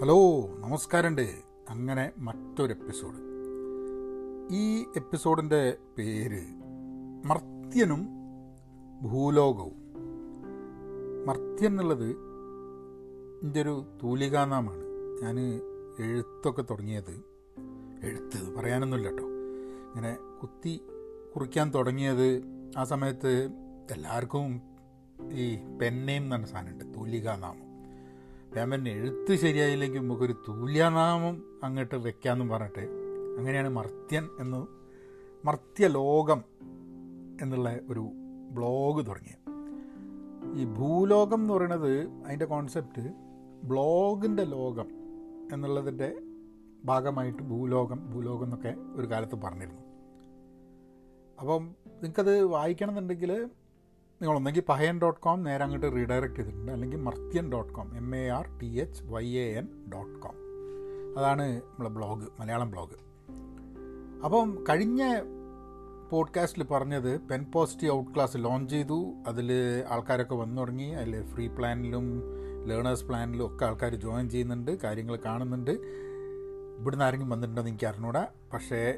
Hello നമസ്കാരമുണ്ട്. അങ്ങനെ മറ്റൊരു എപ്പിസോഡ്. ഈ എപ്പിസോഡിന്റെ പേര് മർത്യനും ഭൂലോകവും. മർത്യൻ എന്നുള്ളത് എന്റെ ഒരു തൂലികാനാമാണ്. ഞാൻ എഴുത്തൊക്കെ തുടങ്ങിയത് എഴുത്ത് പറയാനൊന്നുമില്ല കേട്ടോ. ഇങ്ങനെ കുത്തി കുറിക്കാൻ തുടങ്ങിയത് ആ സമയത്ത് എല്ലാവർക്കും ഈ പെന്നയും എന്ന് സാധനമുണ്ട് തൂലികാനാമം. പിന്നെ എഴുത്ത് ശരിയായില്ലെങ്കിൽ നമുക്കൊരു തുല്യനാമം അങ്ങോട്ട് വെക്കാമെന്നും പറഞ്ഞിട്ട് അങ്ങനെയാണ് മർത്യൻ എന്ന് മർത്യലോകം എന്നുള്ള ഒരു ബ്ലോഗ് തുടങ്ങിയത്. ഈ ഭൂലോകം എന്ന് പറയുന്നത് അതിന്റെ കോൺസെപ്റ്റ് ബ്ലോഗിന്റെ ലോകം എന്നുള്ളതിന്റെ ഭാഗമായിട്ട് ഭൂലോകം ഭൂലോകം എന്നൊക്കെ ഒരു കാലത്ത് പറഞ്ഞിരുന്നു. അപ്പം നിങ്ങൾക്കത് വായിക്കണം എന്നുണ്ടെങ്കിൽ നിങ്ങൾ ഒന്നെങ്കിൽ പഹയൻ ഡോട്ട് കോം നേരെ അങ്ങോട്ട് റീഡയറക്റ്റ് ചെയ്തിട്ടുണ്ട്. അല്ലെങ്കിൽ Marthyan dot com M A R T H Y A N dot com. അതാണ് നമ്മളെ ബ്ലോഗ് മലയാളം ബ്ലോഗ് അപ്പം കഴിഞ്ഞ പോഡ്കാസ്റ്റിൽ പറഞ്ഞത് pen positive out class launch ചെയ്തു. അതിൽ ആൾക്കാരൊക്കെ വന്നു തുടങ്ങി. അതിൽ ഫ്രീ പ്ലാനിലും ലേണേഴ്സ് പ്ലാനിലും ഒക്കെ ആൾക്കാർ ജോയിൻ ചെയ്യുന്നുണ്ട് കാര്യങ്ങൾ കാണുന്നുണ്ട്. ഇവിടുന്ന് ആരെങ്കിലും വന്നിട്ടുണ്ടോ എന്ന് എനിക്ക് അറിഞ്ഞൂടാ. പക്ഷേ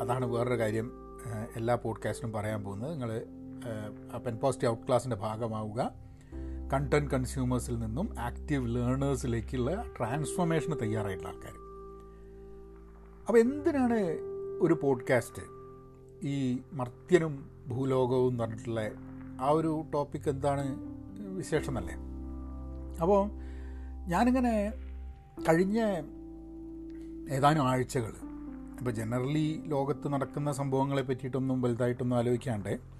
അതാണ് വേറൊരു കാര്യം. എല്ലാ പോഡ്കാസ്റ്റിലും പറയാൻ പോകുന്നത്. നിങ്ങൾ പെൻ പോസ്റ്റി ഔട്ട് ക്ലാസ്സിന്റെ ഭാഗമാവുക. കണ്ടന്റ് കൺസ്യൂമേഴ്സിൽ നിന്നും ആക്റ്റീവ് ലേണേഴ്സിലേക്കുള്ള ട്രാൻസ്ഫോർമേഷന് തയ്യാറായിട്ടുള്ള ആൾക്കാർ അപ്പോൾ എന്തിനാണ് ഒരു പോഡ്കാസ്റ്റ് ഈ മർത്യനും ഭൂലോകവും എന്ന് പറഞ്ഞിട്ടുള്ള ആ ഒരു ടോപ്പിക് എന്താണ് വിശേഷം എന്നല്ലേ? അപ്പോൾ ഞാനിങ്ങനെ കഴിഞ്ഞ ഏതാനും ആഴ്ചകൾ ഇപ്പോൾ ജനറലി ലോകത്ത് നടക്കുന്ന സംഭവങ്ങളെ പറ്റിയിട്ടൊന്നും വലുതായിട്ടൊന്നും ആലോചിക്കാണ്ട്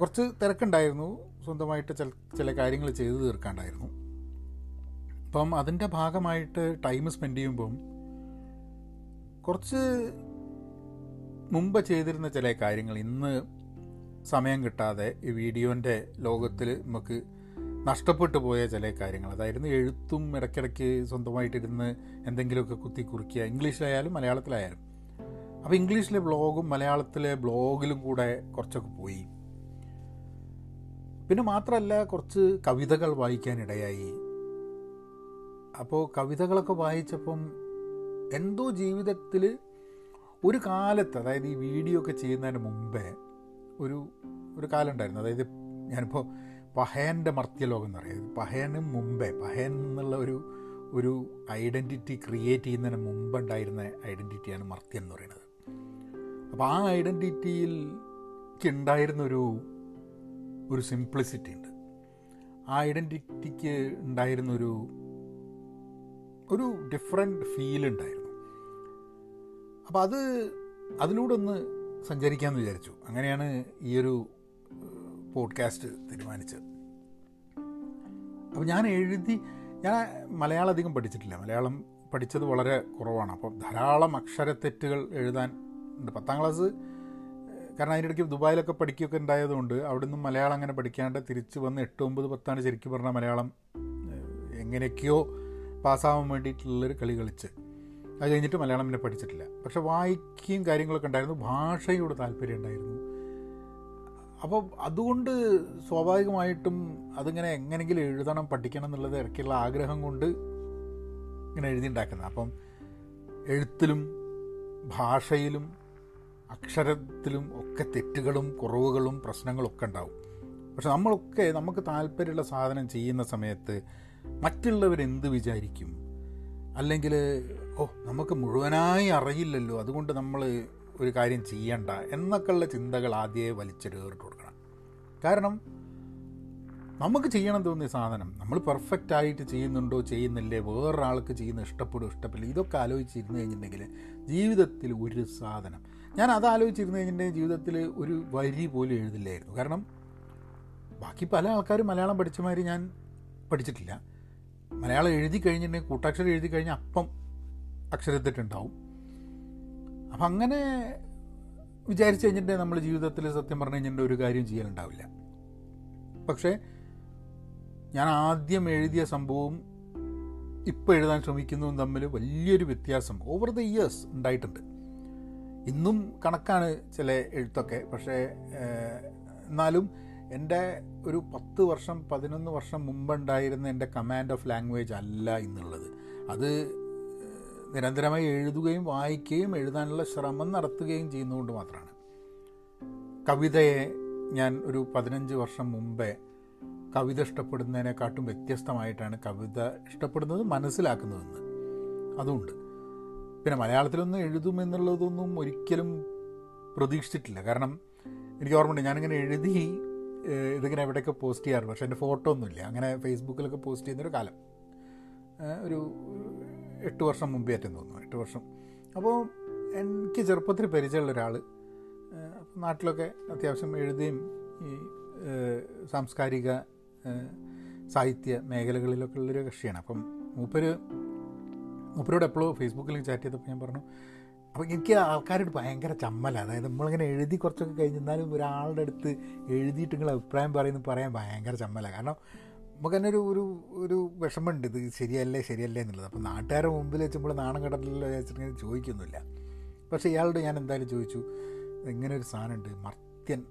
കുറച്ച് തിരക്കുണ്ടായിരുന്നു. സ്വന്തമായിട്ട് ചില ചില കാര്യങ്ങൾ ചെയ്തു തീർക്കാണ്ടായിരുന്നു. അപ്പം അതിന്റെ ഭാഗമായിട്ട് ടൈം സ്പെൻഡ് ചെയ്യുമ്പം കുറച്ച് മുമ്പ് ചെയ്തിരുന്ന ചില കാര്യങ്ങൾ ഇന്ന് സമയം കിട്ടാതെ ഈ വീഡിയോന്റെ ലോകത്തിൽ നമുക്ക് നഷ്ടപ്പെട്ടു പോയ ചില കാര്യങ്ങൾ. അതായിരുന്നു എഴുത്തും ഇടയ്ക്കിടയ്ക്ക് സ്വന്തമായിട്ടിരുന്ന് എന്തെങ്കിലുമൊക്കെ കുത്തി കുറിക്കുക ഇംഗ്ലീഷിലായാലും മലയാളത്തിലായാലും. അപ്പോൾ ഇംഗ്ലീഷിലെ ബ്ലോഗും മലയാളത്തിലെ ബ്ലോഗിലും കൂടെ കുറച്ചൊക്കെ പോയി. പിന്നെ മാത്രമല്ല കുറച്ച് കവിതകൾ വായിക്കാനിടയായി. അപ്പോൾ കവിതകളൊക്കെ വായിച്ചപ്പം എന്തോ ജീവിതത്തിൽ ഒരു കാലത്ത് അതായത് ഈ വീഡിയോ ഒക്കെ ചെയ്യുന്നതിന് മുമ്പേ ഒരു ഒരു കാലം ഉണ്ടായിരുന്നു. അതായത് ഞാനിപ്പോൾ പഹയന്റെ മർത്യലോകം എന്ന് പറയുന്നത് പഹയനും മുമ്പേ പഹയൻ എന്നുള്ള ഒരു ഒരു ഐഡന്റിറ്റി ക്രിയേറ്റ് ചെയ്യുന്നതിന് മുമ്പുണ്ടായിരുന്ന ഐഡന്റിറ്റിയാണ് മർത്യൻ എന്ന് പറയുന്നത്. അപ്പോൾ ആ ഐഡന്റിറ്റിയിൽ ഉണ്ടായിരുന്നൊരു ഒരു സിംപ്ലിസിറ്റി ഉണ്ട്. ആ ഐഡന്റിറ്റിക്ക് ഉണ്ടായിരുന്നൊരു ഒരു ഡിഫറെന്റ് ഫീൽ ഉണ്ടായിരുന്നു. അപ്പോൾ അത് അതിലൂടെ ഒന്ന് സഞ്ചരിക്കാമെന്ന് വിചാരിച്ചു. അങ്ങനെയാണ് ഈ ഒരു പോഡ്കാസ്റ്റ് തീരുമാനിച്ചത്. അപ്പോൾ ഞാൻ എഴുതി ഞാൻ മലയാളം അധികം പഠിച്ചിട്ടില്ല. മലയാളം പഠിച്ചത് വളരെ കുറവാണ്. അപ്പോൾ ധാരാളം അക്ഷരത്തെറ്റുകൾ എഴുതാൻ ഉണ്ട് പത്താം ക്ലാസ് കാരണം അതിനിടയ്ക്ക് ദുബായിലൊക്കെ പഠിക്കുകയൊക്കെ ഉണ്ടായതുകൊണ്ട് അവിടെ നിന്നും മലയാളം അങ്ങനെ പഠിക്കാണ്ട് തിരിച്ച് വന്ന് എട്ട് ഒമ്പത് പത്താണ് ശരിക്കും പറഞ്ഞാൽ മലയാളം എങ്ങനെയൊക്കെയോ പാസ്സാവാൻ വേണ്ടിയിട്ടുള്ളൊരു കളി കളിച്ച്. അത് കഴിഞ്ഞിട്ട് മലയാളം പിന്നെ പഠിച്ചിട്ടില്ല. പക്ഷെ വായിക്കുകയും കാര്യങ്ങളൊക്കെ ഉണ്ടായിരുന്നു. ഭാഷയോട് താല്പര്യം ഉണ്ടായിരുന്നു. അപ്പോൾ അതുകൊണ്ട് സ്വാഭാവികമായിട്ടും അതിങ്ങനെ എങ്ങനെയെങ്കിലും എഴുതണം പഠിക്കണം എന്നുള്ളത് ഇടയ്ക്കുള്ള ആഗ്രഹം കൊണ്ട് ഇങ്ങനെ എഴുതി ഉണ്ടാക്കുന്നത്. അപ്പം എഴുത്തിലും ഭാഷയിലും അക്ഷരത്തിലും ഒക്കെ തെറ്റുകളും കുറവുകളും പ്രശ്നങ്ങളും ഒക്കെ ഉണ്ടാവും. പക്ഷെ നമ്മളൊക്കെ നമുക്ക് താല്പര്യമുള്ള സാധനം ചെയ്യുന്ന സമയത്ത് മറ്റുള്ളവർ മറ്റുള്ളവരെന്ത് വിചാരിക്കും? അല്ലെങ്കിൽ ഓ നമുക്ക് മുഴുവനായി അറിയില്ലല്ലോ അതുകൊണ്ട് നമ്മൾ ഒരു കാര്യം ചെയ്യണ്ട എന്നൊക്കെയുള്ള ചിന്തകൾ ആദ്യമേ വലിച്ചെടുത്ത് കൊടുക്കണം. കാരണം നമുക്ക് ചെയ്യണം തോന്നിയ സാധനം നമ്മൾ പെർഫെക്റ്റ് ആയിട്ട് ചെയ്യുന്നുണ്ടോ ചെയ്യുന്നില്ലേ വേറൊരാൾക്ക് ചെയ്യുന്ന ഇഷ്ടപ്പെടും ഇഷ്ടപ്പെടില്ല ഇതൊക്കെ ആലോചിച്ചിരുന്നു കഴിഞ്ഞിട്ടുണ്ടെങ്കിൽ ജീവിതത്തിൽ ഒരു സാധനം ഞാൻ അത് ആലോചിച്ചിരുന്നു എന്റെ ജീവിതത്തിൽ ഒരു വരി പോലും എഴുതില്ലായിരുന്നു. കാരണം ബാക്കി പല ആൾക്കാരും മലയാളം പഠിച്ചമാർ ഞാൻ പഠിച്ചിട്ടില്ല. മലയാളം എഴുതി കഴിഞ്ഞിട്ടുണ്ടെങ്കിൽ കൂട്ടാക്ഷരം എഴുതി കഴിഞ്ഞാൽ അപ്പം അക്ഷരത്തിട്ടുണ്ടാവും അപ്പം അങ്ങനെ വിചാരിച്ചു കഴിഞ്ഞിട്ടുണ്ടെങ്കിൽ നമ്മൾ ജീവിതത്തിൽ സത്യം പറഞ്ഞു കഴിഞ്ഞിട്ടുണ്ടെങ്കിൽ ഒരു കാര്യം ചെയ്യാനുണ്ടാവില്ല. പക്ഷേ ഞാൻ ആദ്യം എഴുതിയ സംഭവവും ഇപ്പോൾ എഴുതാൻ ശ്രമിക്കുന്നതും തമ്മിൽ വലിയൊരു വ്യത്യാസം ഓവർ ദ ഇയേഴ്സ് ഉണ്ടായിട്ടുണ്ട്. ഇന്നും കണക്കാണ് ചില എഴുത്തൊക്കെ. പക്ഷേ എന്നാലും എന്റെ ഒരു പത്ത് വർഷം പതിനൊന്ന് വർഷം മുമ്പുണ്ടായിരുന്ന എന്റെ കമാൻഡ് ഓഫ് ലാംഗ്വേജ് അല്ല ഇന്നുള്ളത്. അത് നിരന്തരമായി എഴുതുകയും വായിക്കുകയും എഴുതാനുള്ള ശ്രമം നടത്തുകയും ചെയ്യുന്നതുകൊണ്ട് മാത്രമാണ്. കവിതയെ ഞാൻ ഒരു പതിനഞ്ച് വർഷം മുമ്പേ കവിത ഇഷ്ടപ്പെടുന്നതിനെക്കാട്ടും വ്യത്യസ്തമായിട്ടാണ് കവിത ഇഷ്ടപ്പെടുന്നത് മനസ്സിലാക്കുന്നതെന്ന്. അതുകൊണ്ട് പിന്നെ മലയാളത്തിലൊന്നും എഴുതും എന്നുള്ളതൊന്നും ഒരിക്കലും പ്രതീക്ഷിച്ചിട്ടില്ല. കാരണം എനിക്ക് ഓർമ്മയുണ്ട് ഞാനിങ്ങനെ എഴുതി ഇതിങ്ങനെ എവിടെയൊക്കെ പോസ്റ്റ് ചെയ്യാറുണ്ട്. പക്ഷേ എന്റെ ഫോട്ടോ ഒന്നുമില്ല. അങ്ങനെ ഫേസ്ബുക്കിലൊക്കെ പോസ്റ്റ് ചെയ്യുന്നൊരു കാലം. ഒരു എട്ട് വർഷം മുമ്പേ ആറ്റം തോന്നുന്നു. എട്ട് വർഷം. അപ്പോൾ എനിക്ക് ചെറുപ്പത്തിൽ പരിചയമുള്ള ഒരാൾ നാട്ടിലൊക്കെ അത്യാവശ്യം എഴുതുകയും ഈ സാംസ്കാരിക സാഹിത്യ മേഖലകളിലൊക്കെ ഉള്ളൊരു കക്ഷിയാണ്. അപ്പം മൂപ്പര് മൂപ്പരോട് എപ്പോഴും ഫേസ്ബുക്കിൽ ചാറ്റ് ചെയ്തപ്പോൾ ഞാൻ പറഞ്ഞു അപ്പോൾ എനിക്ക് ആൾക്കാരോട് ഭയങ്കര ചമ്മല. അതായത് നമ്മളിങ്ങനെ എഴുതി കുറച്ചൊക്കെ കഴിഞ്ഞാലും ഒരാളുടെ അടുത്ത് എഴുതിയിട്ട് നിങ്ങൾ അഭിപ്രായം പറയുന്നു പറയാൻ ഭയങ്കര ചമ്മല. കാരണം നമുക്ക് തന്നെ ഒരു ഒരു ഒരു വിഷമമുണ്ട്. ഇത് ശരിയല്ലേ ശരിയല്ലേ എന്നുള്ളത്. അപ്പോൾ നാട്ടുകാരുടെ മുമ്പിൽ വെച്ച് നമ്മൾ നാണം കടലിലോ വെച്ചിട്ട് ചോദിക്കുന്നില്ല പക്ഷേ ഇയാളോട് ഞാൻ എന്തായാലും ചോദിച്ചു ഇങ്ങനെ ഒരു സാധനമുണ്ട്. മർത്യൻ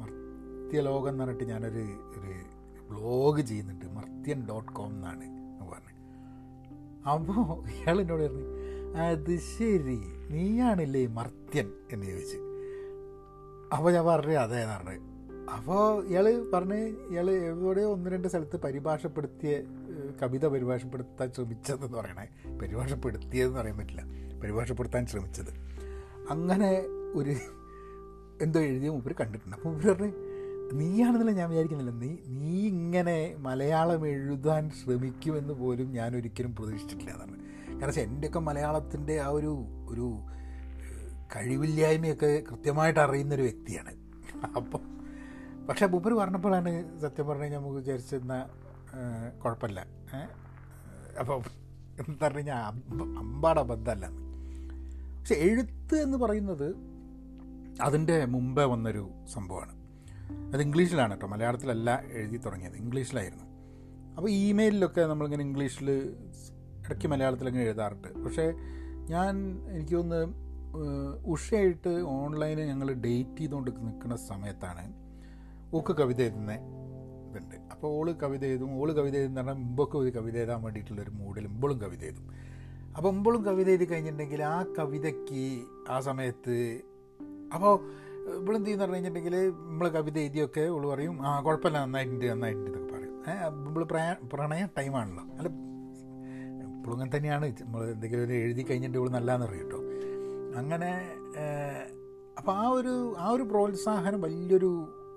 മർത്യലോകം എന്ന് പറഞ്ഞിട്ട് ഞാനൊരു ഒരു ബ്ലോഗ് ചെയ്യുന്നുണ്ട്. മർത്യൻ ഡോട്ട് കോം എന്നാണ്. അപ്പോൾ ഇയാൾ എന്നോട് പറഞ്ഞു അത് ശരി നീയാണില്ലേ മർത്യൻ? എന്ന് ചോദിച്ച്. അപ്പോൾ ഞാൻ പറഞ്ഞു അതെ എന്ന് പറഞ്ഞു. അപ്പോൾ ഇയാൾ പറഞ്ഞ് ഇയാൾ എവിടെയോ ഒന്ന് രണ്ട് സ്ഥലത്ത് പരിഭാഷപ്പെടുത്തിയ കവിത പരിഭാഷപ്പെടുത്താൻ ശ്രമിച്ചതെന്ന് പറയണേ. പരിഭാഷപ്പെടുത്തിയതെന്ന് പറയാൻ പറ്റില്ല. പരിഭാഷപ്പെടുത്താൻ ശ്രമിച്ചത്. അങ്ങനെ ഒരു എന്തോ എഴുതിയ മൂപ്പർ കണ്ടിട്ടുണ്ട്. അപ്പോൾ മൂപ്പർ പറഞ്ഞ് നീയാണെന്നല്ല ഞാൻ വിചാരിക്കുന്നില്ല. നീ നീ ഇങ്ങനെ മലയാളം എഴുതാൻ ശ്രമിക്കുമെന്ന് പോലും ഞാൻ ഒരിക്കലും പ്രതീക്ഷിച്ചിട്ടില്ല എന്നാണ്. കാരണം എന്റെയൊക്കെ മലയാളത്തിന്റെ ആ ഒരു ഒരു കഴിവില്ലായ്മയൊക്കെ കൃത്യമായിട്ട് അറിയുന്നൊരു വ്യക്തിയാണ്. അപ്പം പക്ഷേ മൂപ്പർ പറഞ്ഞപ്പോഴാണ് സത്യം പറഞ്ഞു കഴിഞ്ഞാൽ നമുക്ക് വിചാരിച്ചിരുന്ന കുഴപ്പമില്ല. അപ്പോൾ എന്താ പറഞ്ഞു കഴിഞ്ഞാൽ അമ്പാട ബന്ധമല്ല പക്ഷെ എഴുത്ത് എന്ന് പറയുന്നത് അതിന്റെ മുമ്പേ വന്നൊരു സംഭവമാണ്. അത് ഇംഗ്ലീഷിലാണ് കേട്ടോ. മലയാളത്തിലല്ല എഴുതി തുടങ്ങിയത്. ഇംഗ്ലീഷിലായിരുന്നു. അപ്പോൾ ഇമെയിലിലൊക്കെ നമ്മളിങ്ങനെ ഇംഗ്ലീഷിൽ ഇടയ്ക്ക് മലയാളത്തിലങ്ങനെ എഴുതാറുണ്ട്. പക്ഷേ ഞാൻ എനിക്ക് ഒന്ന് ഉഷയായിട്ട് ഓൺലൈനിൽ ഞങ്ങൾ ഡേറ്റ് ചെയ്തുകൊണ്ട് നിൽക്കുന്ന സമയത്താണ് ഓക്ക് കവിത എഴുതുന്ന ഇതുണ്ട്. അപ്പോൾ ഓൾ കവിത എഴുതും. ഓൾ കവിത എഴുതുന്ന പറഞ്ഞാൽ മുമ്പൊക്കെ ഒരു കവിത എഴുതാൻ വേണ്ടിയിട്ടുള്ളൊരു മൂഡിൽ മുമ്പോളും കവിത എഴുതും. അപ്പോൾ മുമ്പോളും കവിത എഴുതി കഴിഞ്ഞിട്ടുണ്ടെങ്കിൽ ആ കവിതയ്ക്ക് ആ സമയത്ത് അപ്പോൾ ഇവളെന്ത് ചെയ്യുന്ന പറഞ്ഞു കഴിഞ്ഞിട്ടുണ്ടെങ്കിൽ നമ്മൾ കവിത എഴുതിയൊക്കെ ഇവൾ പറയും. ആ കുഴപ്പമില്ല നന്നായിട്ടുണ്ട് നന്നായിട്ടുണ്ട് എന്നൊക്കെ പറയും. ഏഹ് നമ്മൾ പ്രണയ ടൈമാണല്ലോ അല്ല ഇപ്പോഴും അങ്ങനെ തന്നെയാണ്. നമ്മൾ എന്തെങ്കിലും ഒരു എഴുതി കഴിഞ്ഞിട്ട് ഇവൾ നല്ലതെന്ന് അറിയട്ടോ അങ്ങനെ അപ്പോൾ ആ ഒരു ആ ഒരു പ്രോത്സാഹനം വലിയൊരു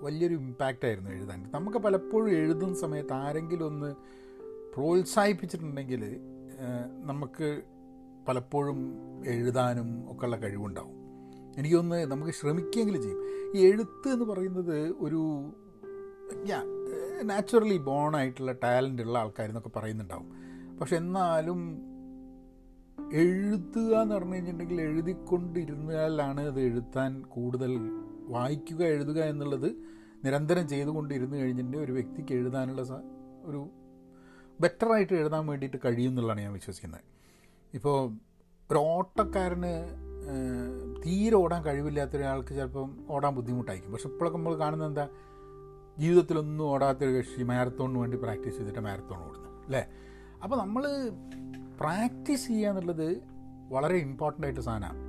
വലിയൊരു ഇമ്പാക്റ്റ് ആയിരുന്നു എഴുതാൻ. നമുക്ക് പലപ്പോഴും എഴുതുന്ന സമയത്ത് ആരെങ്കിലും ഒന്ന് പ്രോത്സാഹിപ്പിച്ചിട്ടുണ്ടെങ്കിൽ നമുക്ക് പലപ്പോഴും എഴുതാനും ഒക്കെയുള്ള കഴിവുണ്ടാവും. എനിക്കൊന്ന് നമുക്ക് ശ്രമിക്കുകയെങ്കിലും ചെയ്യും. ഈ എഴുത്ത് എന്ന് പറയുന്നത് ഒരു നാച്ചുറലി ബോൺ ആയിട്ടുള്ള ടാലന്റ് ഉള്ള ആൾക്കാരെന്നൊക്കെ പറയുന്നുണ്ടാവും. പക്ഷെ എന്നാലും എഴുതുക എന്ന് പറഞ്ഞു കഴിഞ്ഞിട്ടുണ്ടെങ്കിൽ എഴുതിക്കൊണ്ടിരുന്നാലാണ് അത് എഴുത്താൻ കൂടുതൽ വായിക്കുക എഴുതുക എന്നുള്ളത് നിരന്തരം ചെയ്തുകൊണ്ടിരുന്ന് കഴിഞ്ഞിട്ടുണ്ടെങ്കിൽ ഒരു വ്യക്തിക്ക് എഴുതാനുള്ള ഒരു ബെറ്ററായിട്ട് എഴുതാൻ വേണ്ടിയിട്ട് കഴിയും എന്നുള്ളതാണ് ഞാൻ വിശ്വസിക്കുന്നത്. ഇപ്പോൾ ഒരു ഓട്ടക്കാരന് തീരെ ഓടാൻ കഴിവില്ലാത്ത ഒരാൾക്ക് ചിലപ്പം ഓടാൻ ബുദ്ധിമുട്ടായിരിക്കും. പക്ഷെ ഇപ്പോഴൊക്കെ നമ്മൾ കാണുന്നത് എന്താ? ജീവിതത്തിലൊന്നും ഓടാത്തൊരു കക്ഷി മാരത്തോണിന് വേണ്ടി പ്രാക്ടീസ് ചെയ്തിട്ട് മാരത്തോൺ ഓടുന്നു അല്ലേ? അപ്പോൾ നമ്മൾ പ്രാക്ടീസ് ചെയ്യുക എന്നുള്ളത് വളരെ ഇമ്പോർട്ടന്റ് ആയിട്ട് സാധനമാണ്.